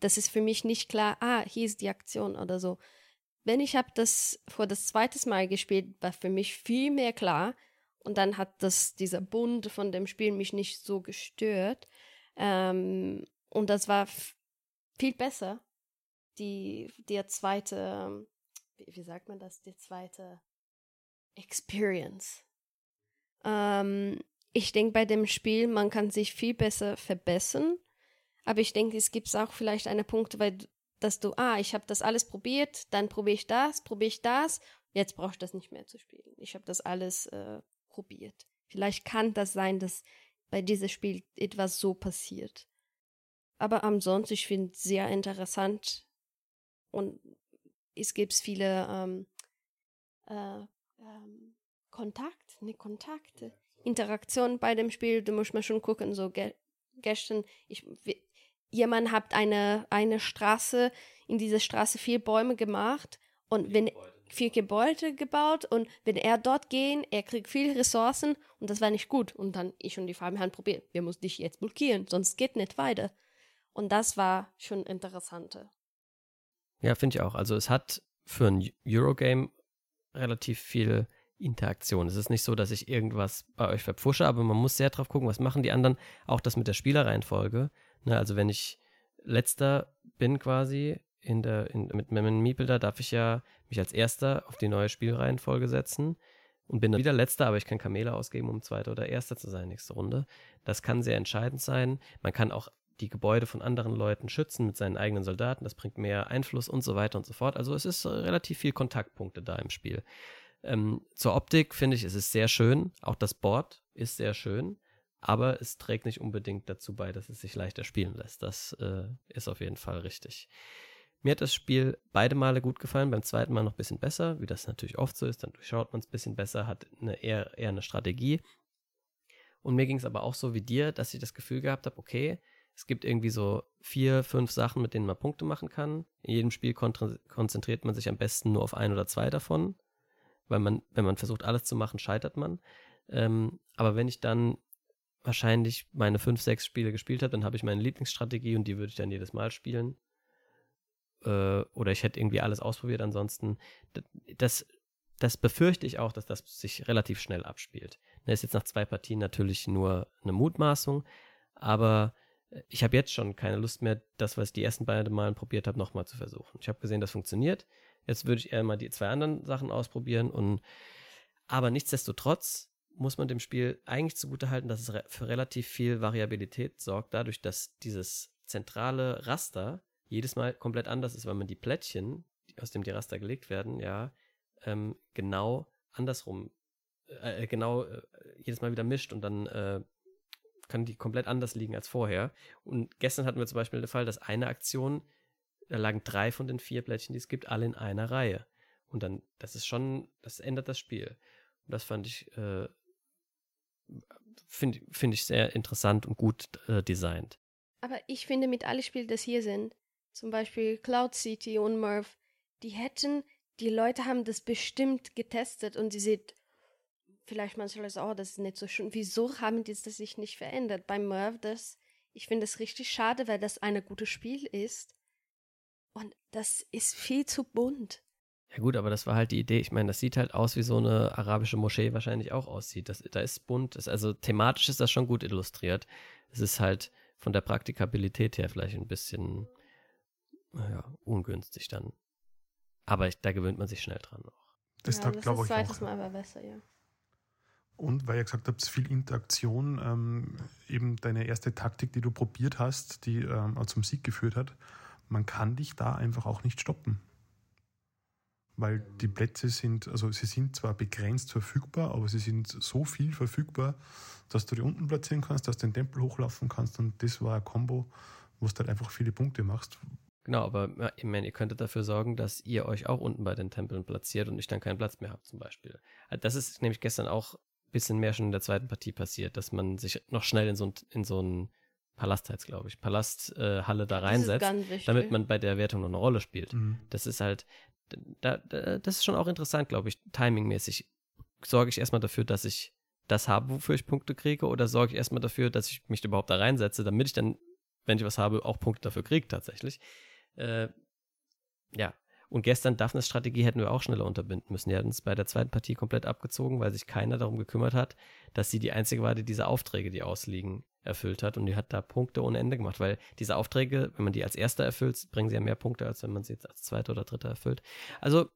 Das ist für mich nicht klar, ah, hier ist die Aktion oder so. Wenn ich habe das vor das zweite Mal gespielt, war für mich viel mehr klar und dann hat das dieser Bund von dem Spiel mich nicht so gestört ähm, und das war viel besser. Die der zweite wie, sagt man das, die zweite Experience. Ähm, ich denke, bei dem Spiel, man kann sich viel besser verbessern, aber ich denke, es gibt auch vielleicht eine Punkt, weil dass du, ah, ich habe das alles probiert, dann probiere ich das, probiere ich das, jetzt brauche ich das nicht mehr zu spielen. Ich habe das alles äh, probiert. Vielleicht kann das sein, dass bei diesem Spiel etwas so passiert. Aber ansonsten, ich finde es sehr interessant und es gibt viele ähm, äh, ähm, Kontakt, ne Kontakte, Interaktion bei dem Spiel. Du musst mal schon gucken, so ge gestern, ich, jemand hat eine, eine Straße, in dieser Straße vier Bäume gemacht und wenn vier Gebäude gebaut und wenn er dort gehen, er kriegt viele Ressourcen und das war nicht gut. Und dann ich und die Farbe haben probiert, wir müssen dich jetzt blockieren, sonst geht nicht weiter. Und das war schon interessanter. Ja, finde ich auch. Also es hat für ein Eurogame relativ viel Interaktion. Es ist nicht so, dass ich irgendwas bei euch verpfusche, aber man muss sehr drauf gucken, was machen die anderen. Auch das mit der Spielereihenfolge. Ne, also wenn ich letzter bin quasi in der, in, mit meinem Meeple, da darf ich ja mich als erster auf die neue Spielreihenfolge setzen und bin dann wieder letzter, aber ich kann Kamele ausgeben, um zweiter oder erster zu sein nächste Runde. Das kann sehr entscheidend sein. Man kann auch die Gebäude von anderen Leuten schützen mit seinen eigenen Soldaten. Das bringt mehr Einfluss und so weiter und so fort. Also es ist äh, relativ viel Kontaktpunkte da im Spiel. Ähm, zur Optik finde ich, es ist sehr schön. Auch das Board ist sehr schön. Aber es trägt nicht unbedingt dazu bei, dass es sich leichter spielen lässt. Das äh, ist auf jeden Fall richtig. Mir hat das Spiel beide Male gut gefallen, beim zweiten Mal noch ein bisschen besser, wie das natürlich oft so ist. Dann durchschaut man es ein bisschen besser, hat eine eher, eher eine Strategie. Und mir ging es aber auch so wie dir, dass ich das Gefühl gehabt habe, okay, es gibt irgendwie so vier, fünf Sachen, mit denen man Punkte machen kann. In jedem Spiel konzentriert man sich am besten nur auf ein oder zwei davon, weil man, wenn man versucht, alles zu machen, scheitert man. Ähm, aber wenn ich dann wahrscheinlich meine fünf, sechs Spiele gespielt habe, dann habe ich meine Lieblingsstrategie und die würde ich dann jedes Mal spielen. Äh, oder ich hätte irgendwie alles ausprobiert. Ansonsten, das, das befürchte ich auch, dass das sich relativ schnell abspielt. Das ist jetzt nach zwei Partien natürlich nur eine Mutmaßung, aber ich habe jetzt schon keine Lust mehr, das, was ich die ersten beiden Malen probiert habe, nochmal zu versuchen. Ich habe gesehen, das funktioniert. Jetzt würde ich eher mal die zwei anderen Sachen ausprobieren und aber nichtsdestotrotz muss man dem Spiel eigentlich zugutehalten, dass es für relativ viel Variabilität sorgt, dadurch, dass dieses zentrale Raster jedes Mal komplett anders ist, weil man die Plättchen, aus dem die Raster gelegt werden, ja, ähm, genau andersrum, äh, genau äh, jedes Mal wieder mischt und dann äh, kann die komplett anders liegen als vorher. Und gestern hatten wir zum Beispiel den Fall, dass eine Aktion, da lagen drei von den vier Plättchen, die es gibt, alle in einer Reihe. Und dann, das ist schon, das ändert das Spiel. Und das fand ich, äh, finde find ich sehr interessant und gut äh, designt. Aber ich finde, mit allen Spielen, das hier sind, zum Beispiel Cloud City und Murph, die hätten, die Leute haben das bestimmt getestet und sie sieht vielleicht manchmal so, oh, das ist nicht so schön. Wieso haben die das sich nicht verändert? Bei Merv, das, ich finde es richtig schade, weil das ein gutes Spiel ist. Und das ist viel zu bunt. Ja gut, aber das war halt die Idee. Ich meine, das sieht halt aus, wie so eine arabische Moschee wahrscheinlich auch aussieht. Das, da ist bunt. Das, also thematisch ist das schon gut illustriert. Es ist halt von der Praktikabilität her vielleicht ein bisschen naja, ungünstig dann. Aber ich, da gewöhnt man sich schnell dran auch. Das, ja, das ist zweites Mal aber besser, ja. Und weil ihr gesagt habt, viel Interaktion, ähm, eben deine erste Taktik, die du probiert hast, die ähm, zum Sieg geführt hat, man kann dich da einfach auch nicht stoppen. weil die Plätze sind, also sie sind zwar begrenzt verfügbar, aber sie sind so viel verfügbar, dass du die unten platzieren kannst, dass du den Tempel hochlaufen kannst und das war ein Combo, wo du halt einfach viele Punkte machst. Genau, aber ja, ich meine, ihr könntet dafür sorgen, dass ihr euch auch unten bei den Tempeln platziert und ich dann keinen Platz mehr habt, zum Beispiel. Also Das ist nämlich gestern auch ein bisschen mehr schon in der zweiten Partie passiert, dass man sich noch schnell in so, ein, in so einen Palast heißt, glaube ich, Palasthalle äh, Halle da reinsetzt, damit man bei der Wertung noch eine Rolle spielt. Mhm. Das ist halt, da, da, das ist schon auch interessant, glaube ich, timingmäßig. Sorge ich erstmal dafür, dass ich das habe, wofür ich Punkte kriege, oder sorge ich erstmal dafür, dass ich mich überhaupt da reinsetze, damit ich dann, wenn ich was habe, auch Punkte dafür kriege tatsächlich. Äh, ja. Und gestern Daphnes Strategie hätten wir auch schneller unterbinden müssen. Die hatten es bei der zweiten Partie komplett abgezogen, weil sich keiner darum gekümmert hat, dass sie die einzige war, die diese Aufträge, die ausliegen, erfüllt hat. Und die hat da Punkte ohne Ende gemacht, weil diese Aufträge, wenn man die als erster erfüllt, bringen sie ja mehr Punkte, als wenn man sie jetzt als zweiter oder dritter erfüllt. Also,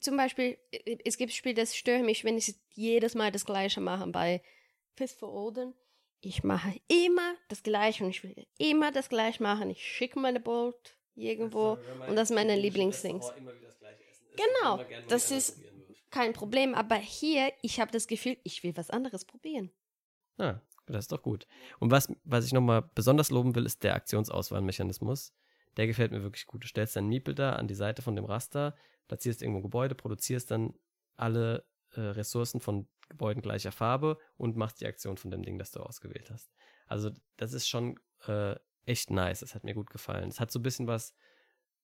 Zum Beispiel, es gibt Spiele, das stört mich, wenn ich jedes Mal das Gleiche mache. Bei Fist for Odin, ich mache immer das Gleiche und ich will immer das Gleiche machen. Ich schicke meine Bolt irgendwo und das ist meine Lieblingsdings. Genau, das ist kein Problem. Aber hier, ich habe das Gefühl, ich will was anderes probieren. Ja, das ist doch gut. Und was, was ich nochmal besonders loben will, ist der Aktionsauswahlmechanismus. Der gefällt mir wirklich gut. Du stellst deinen Miepel da an die Seite von dem Raster, platzierst irgendwo ein Gebäude, produzierst dann alle äh, Ressourcen von Gebäuden gleicher Farbe und machst die Aktion von dem Ding, das du ausgewählt hast. Also das ist schon äh, echt nice. Das hat mir gut gefallen. Es hat so ein bisschen was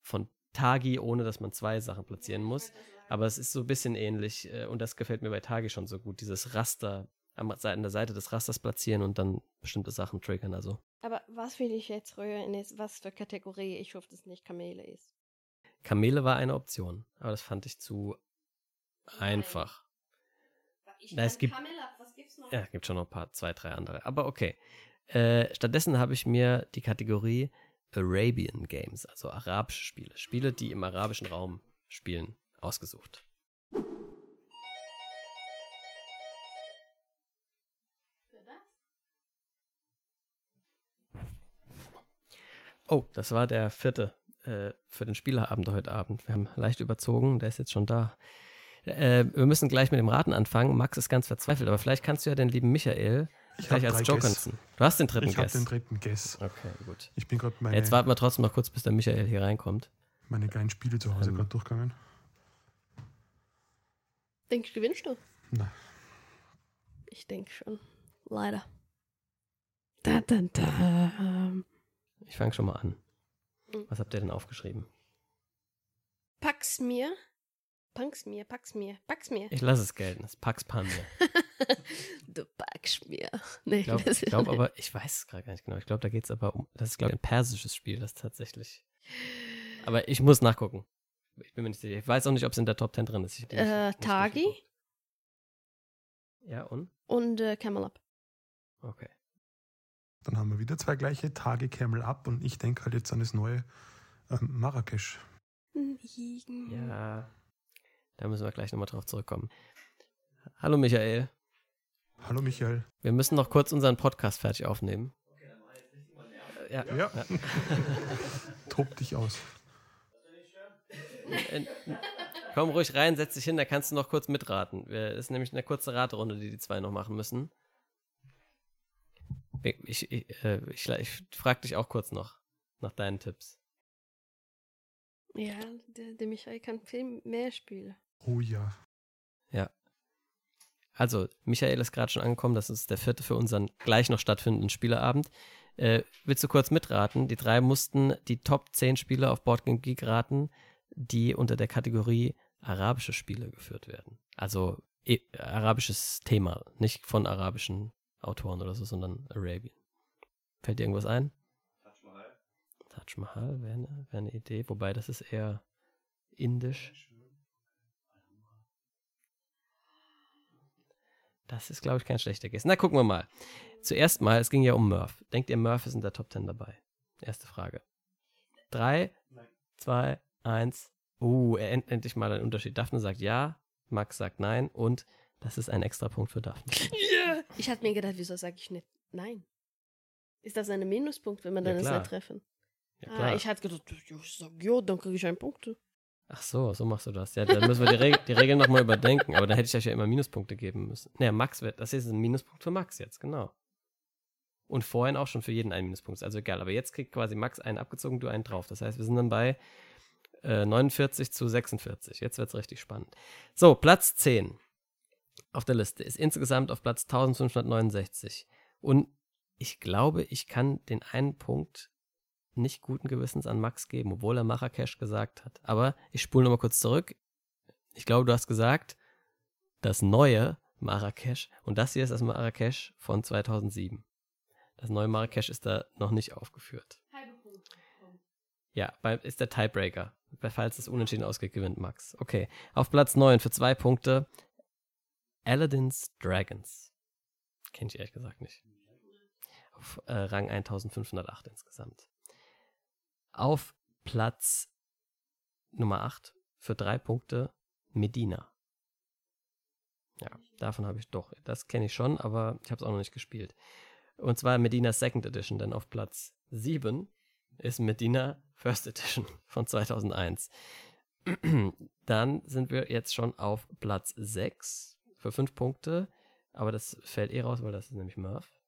von Tagi, ohne dass man zwei Sachen platzieren muss. Aber es ist so ein bisschen ähnlich äh, und das gefällt mir bei Tagi schon so gut. Dieses Raster am, an der Seite des Rasters platzieren und dann bestimmte Sachen triggern. Also Aber was will ich jetzt rühren? Ist, was für Kategorie? Ich hoffe, dass nicht Kamele ist. Kamele war eine Option, aber das fand ich zu einfach. Ich Na, es gibt- Kamele, was gibt's noch? Ja, gibt schon noch ein paar, zwei, drei andere. Aber okay. Äh, stattdessen habe ich mir die Kategorie Arabian Games, also arabische Spiele, Spiele, die im arabischen Raum spielen, ausgesucht. Oh, das war der vierte äh, für den Spieleabend heute Abend. Wir haben leicht überzogen, der ist jetzt schon da. Äh, wir müssen gleich mit dem Raten anfangen. Max ist ganz verzweifelt, aber vielleicht kannst du ja den lieben Michael Ich gleich als nutzen. Du hast den dritten Ich habe Guess. den dritten Guess. Okay, gut. Ich bin gerade meine, Jetzt warten wir trotzdem noch kurz, bis der Michael hier reinkommt. meine geilen Spiele zu Hause Ähm. gerade durchgegangen. Denkst du, gewinnst du? Nein. Ich denke schon. Leider. Da, da, da. Ich fange schon mal an. Mhm. Was habt ihr denn aufgeschrieben? Pack's mir. Pack's mir, pack's mir, pack's mir. Ich lasse es gelten. Das ist Pax Pamir. Du packst mir. Nee, Ich glaube glaub aber, ich weiß es gerade gar nicht genau. Ich glaube, da geht es aber um, das ist, glaube ich, ein persisches Spiel, das tatsächlich. Aber ich muss nachgucken. Ich bin mir nicht sicher. Ich weiß auch nicht, ob es in der Top 10 drin ist. Ich, Äh, ich muss Tagi? Ja, und? Und äh, Camel Up. Okay. Dann haben wir wieder zwei gleiche Tage Camel Up und ich denke halt jetzt an das neue ähm, Marrakesch. Ja. Da müssen wir gleich nochmal drauf zurückkommen. Hallo Michael. Hallo Michael. Wir müssen noch kurz unseren Podcast fertig aufnehmen. Ja, Ja. Tob dich aus. Äh, Komm ruhig rein, setz dich hin, da kannst du noch kurz mitraten. Das ist nämlich eine kurze Raterunde, die die zwei noch machen müssen. Ich, ich, äh, ich, ich frage dich auch kurz noch nach deinen Tipps. Ja, der, der Michael kann viel mehr spielen. Oh ja. Also, Michael ist gerade schon angekommen, das ist der vierte für unseren gleich noch stattfindenden Spieleabend. Äh, willst du kurz mitraten? Die drei mussten die Top 10 Spiele auf Board Game Geek raten, die unter der Kategorie arabische Spiele geführt werden. Also e arabisches Thema, nicht von arabischen Autoren oder so, sondern Arabian. Fällt dir irgendwas ein? Taj Mahal. Wäre eine, wär eine Idee, wobei das ist eher indisch. Das ist, glaube ich, kein schlechter Guess. Na, gucken wir mal. Zuerst mal, es ging ja um Murph. Denkt ihr, Murph ist in der Top 10 dabei? Erste Frage. Drei, zwei, eins. Uh, er end endlich mal ein Unterschied. Daphne sagt ja, Max sagt nein und das ist ein extra Punkt für Daphne. Ja. Ich hatte mir gedacht, wieso sage ich nicht nein? Ist das ein Minuspunkt, wenn man Ja, dann es klar. nicht treffen? Ja, ah, ich hatte gedacht, ich sag ja, dann kriege ich einen Punkt. Ach so, so machst du das. Ja, dann müssen wir die, Reg die Regeln nochmal überdenken. Aber dann hätte ich euch ja immer Minuspunkte geben müssen. Naja, Max wird, das ist ein Minuspunkt für Max jetzt, genau. Und vorhin auch schon für jeden einen Minuspunkt. Also egal. Aber jetzt kriegt quasi Max einen abgezogen, du einen drauf. Das heißt, wir sind dann bei äh, 49 zu 46. Jetzt wird es richtig spannend. So, Platz 10 auf der Liste ist insgesamt auf Platz 1569. Und ich glaube, ich kann den einen Punkt nicht guten Gewissens an Max geben, obwohl er Marrakesch gesagt hat. Aber ich spule nochmal kurz zurück. Ich glaube, du hast gesagt, das neue Marrakesch. Und das hier ist das Marrakesch von 2007. Das neue Marrakesch ist da noch nicht aufgeführt. Ja, bei, ist der Tiebreaker. Falls es unentschieden ausgeht, gewinnt Max. Okay. Auf Platz 9 für zwei Punkte Aladdin's Dragons. Kennt ihr ehrlich gesagt nicht. Auf äh, Rang 1508 insgesamt. Auf Platz Nummer 8 für drei Punkte Medina. Ja, davon habe ich doch. Das kenne ich schon, aber ich habe es auch noch nicht gespielt. Und zwar Medina Second Edition, denn auf Platz 7 ist Medina First Edition von 2001. Dann sind wir jetzt schon auf Platz 6 für 5 Punkte, aber das fällt eh raus, weil das ist nämlich Murph.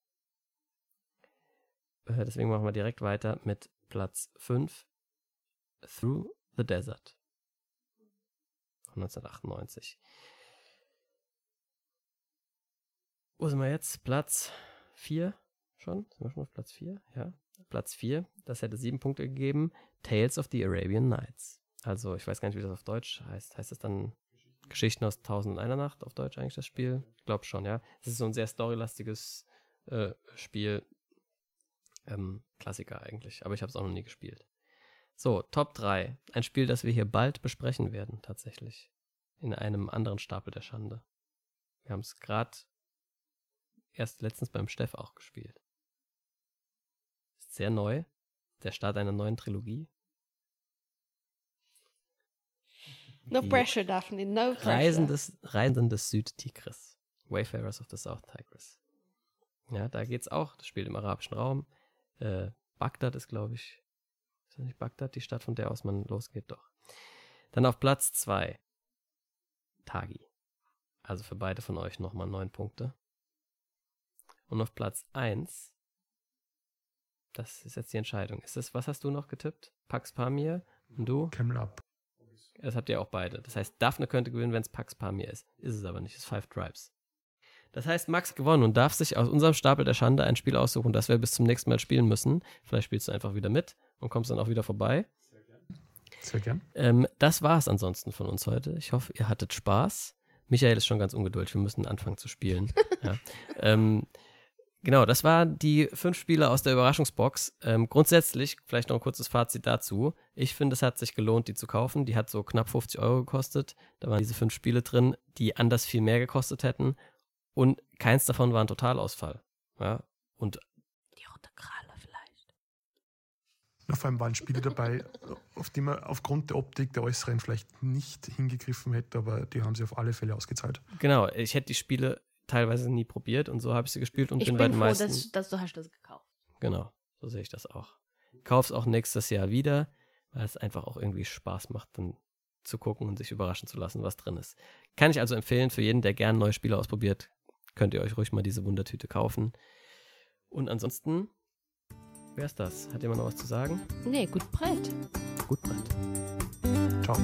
Äh, deswegen machen wir direkt weiter mit Platz 5 Through the Desert. 1998. Wo sind wir jetzt? Platz 4 schon? Sind wir schon auf Platz 4? Ja. Platz 4, das hätte sieben Punkte gegeben. Tales of the Arabian Nights. Also, ich weiß gar nicht, wie das auf Deutsch heißt. Heißt das dann Geschichten aus Tausend und einer Nacht auf Deutsch eigentlich das Spiel? Ich glaube schon, ja. Es ist so ein sehr storylastiges äh, Spiel. Ähm, Klassiker eigentlich, aber ich habe es auch noch nie gespielt. So, Top 3. Ein Spiel, das wir hier bald besprechen werden, tatsächlich. In einem anderen Stapel der Schande. Wir haben es gerade erst letztens beim Steff auch gespielt. Ist sehr neu. Der Start einer neuen Trilogie. No Die pressure, Daphne, no pressure. Reisen des, Reisen des Südtigris. Wayfarers of the South Tigris. Ja, da geht's auch. Das spielt im arabischen Raum. Äh, Bagdad ist, glaube ich. Ist das nicht Bagdad, die Stadt, von der aus man losgeht? Doch. Dann auf Platz 2. Tagi. Also für beide von euch nochmal neun Punkte. Und auf Platz 1. Das ist jetzt die Entscheidung. Ist das, was hast du noch getippt? Pax Pamir und du? Camel Up. Das habt ihr auch beide. Das heißt, Daphne könnte gewinnen, wenn es Pax Pamir ist. Ist es aber nicht. Es ist Five Tribes. Das heißt, Max gewonnen und darf sich aus unserem Stapel der Schande ein Spiel aussuchen, das wir bis zum nächsten Mal spielen müssen. Vielleicht spielst du einfach wieder mit und kommst dann auch wieder vorbei. Sehr gern. Ähm, das war es ansonsten von uns heute. Ich hoffe, ihr hattet Spaß. Michael ist schon ganz ungeduldig. Wir müssen anfangen zu spielen. ja. ähm, genau, das waren die fünf Spiele aus der Überraschungsbox. Ähm, grundsätzlich, vielleicht noch ein kurzes Fazit dazu. Ich finde, es hat sich gelohnt, die zu kaufen. Die hat so knapp 50 Euro gekostet. Da waren diese fünf Spiele drin, die anders viel mehr gekostet hätten. Und keins davon war ein Totalausfall. Ja. Und Die rote Kralle vielleicht. Ja, vor allem waren Spiele dabei, auf die man aufgrund der Optik der Äußeren vielleicht nicht hingegriffen hätte, aber die haben sie auf alle Fälle ausgezahlt. genau, ich hätte die Spiele teilweise nie probiert und so habe ich sie gespielt und Ich bin bin bei den froh, meisten. dass, dass du hast das gekauft. Genau, so sehe ich das auch. Kauf's auch nächstes Jahr wieder, weil es einfach auch irgendwie Spaß macht, dann zu gucken und sich überraschen zu lassen, was drin ist. Kann ich also empfehlen für jeden, der gerne neue Spiele ausprobiert, könnt ihr euch ruhig mal diese Wundertüte kaufen. Und ansonsten, wer ist das? Hat jemand noch was zu sagen? Nee, gut Brett. Gut, Brett. Ciao.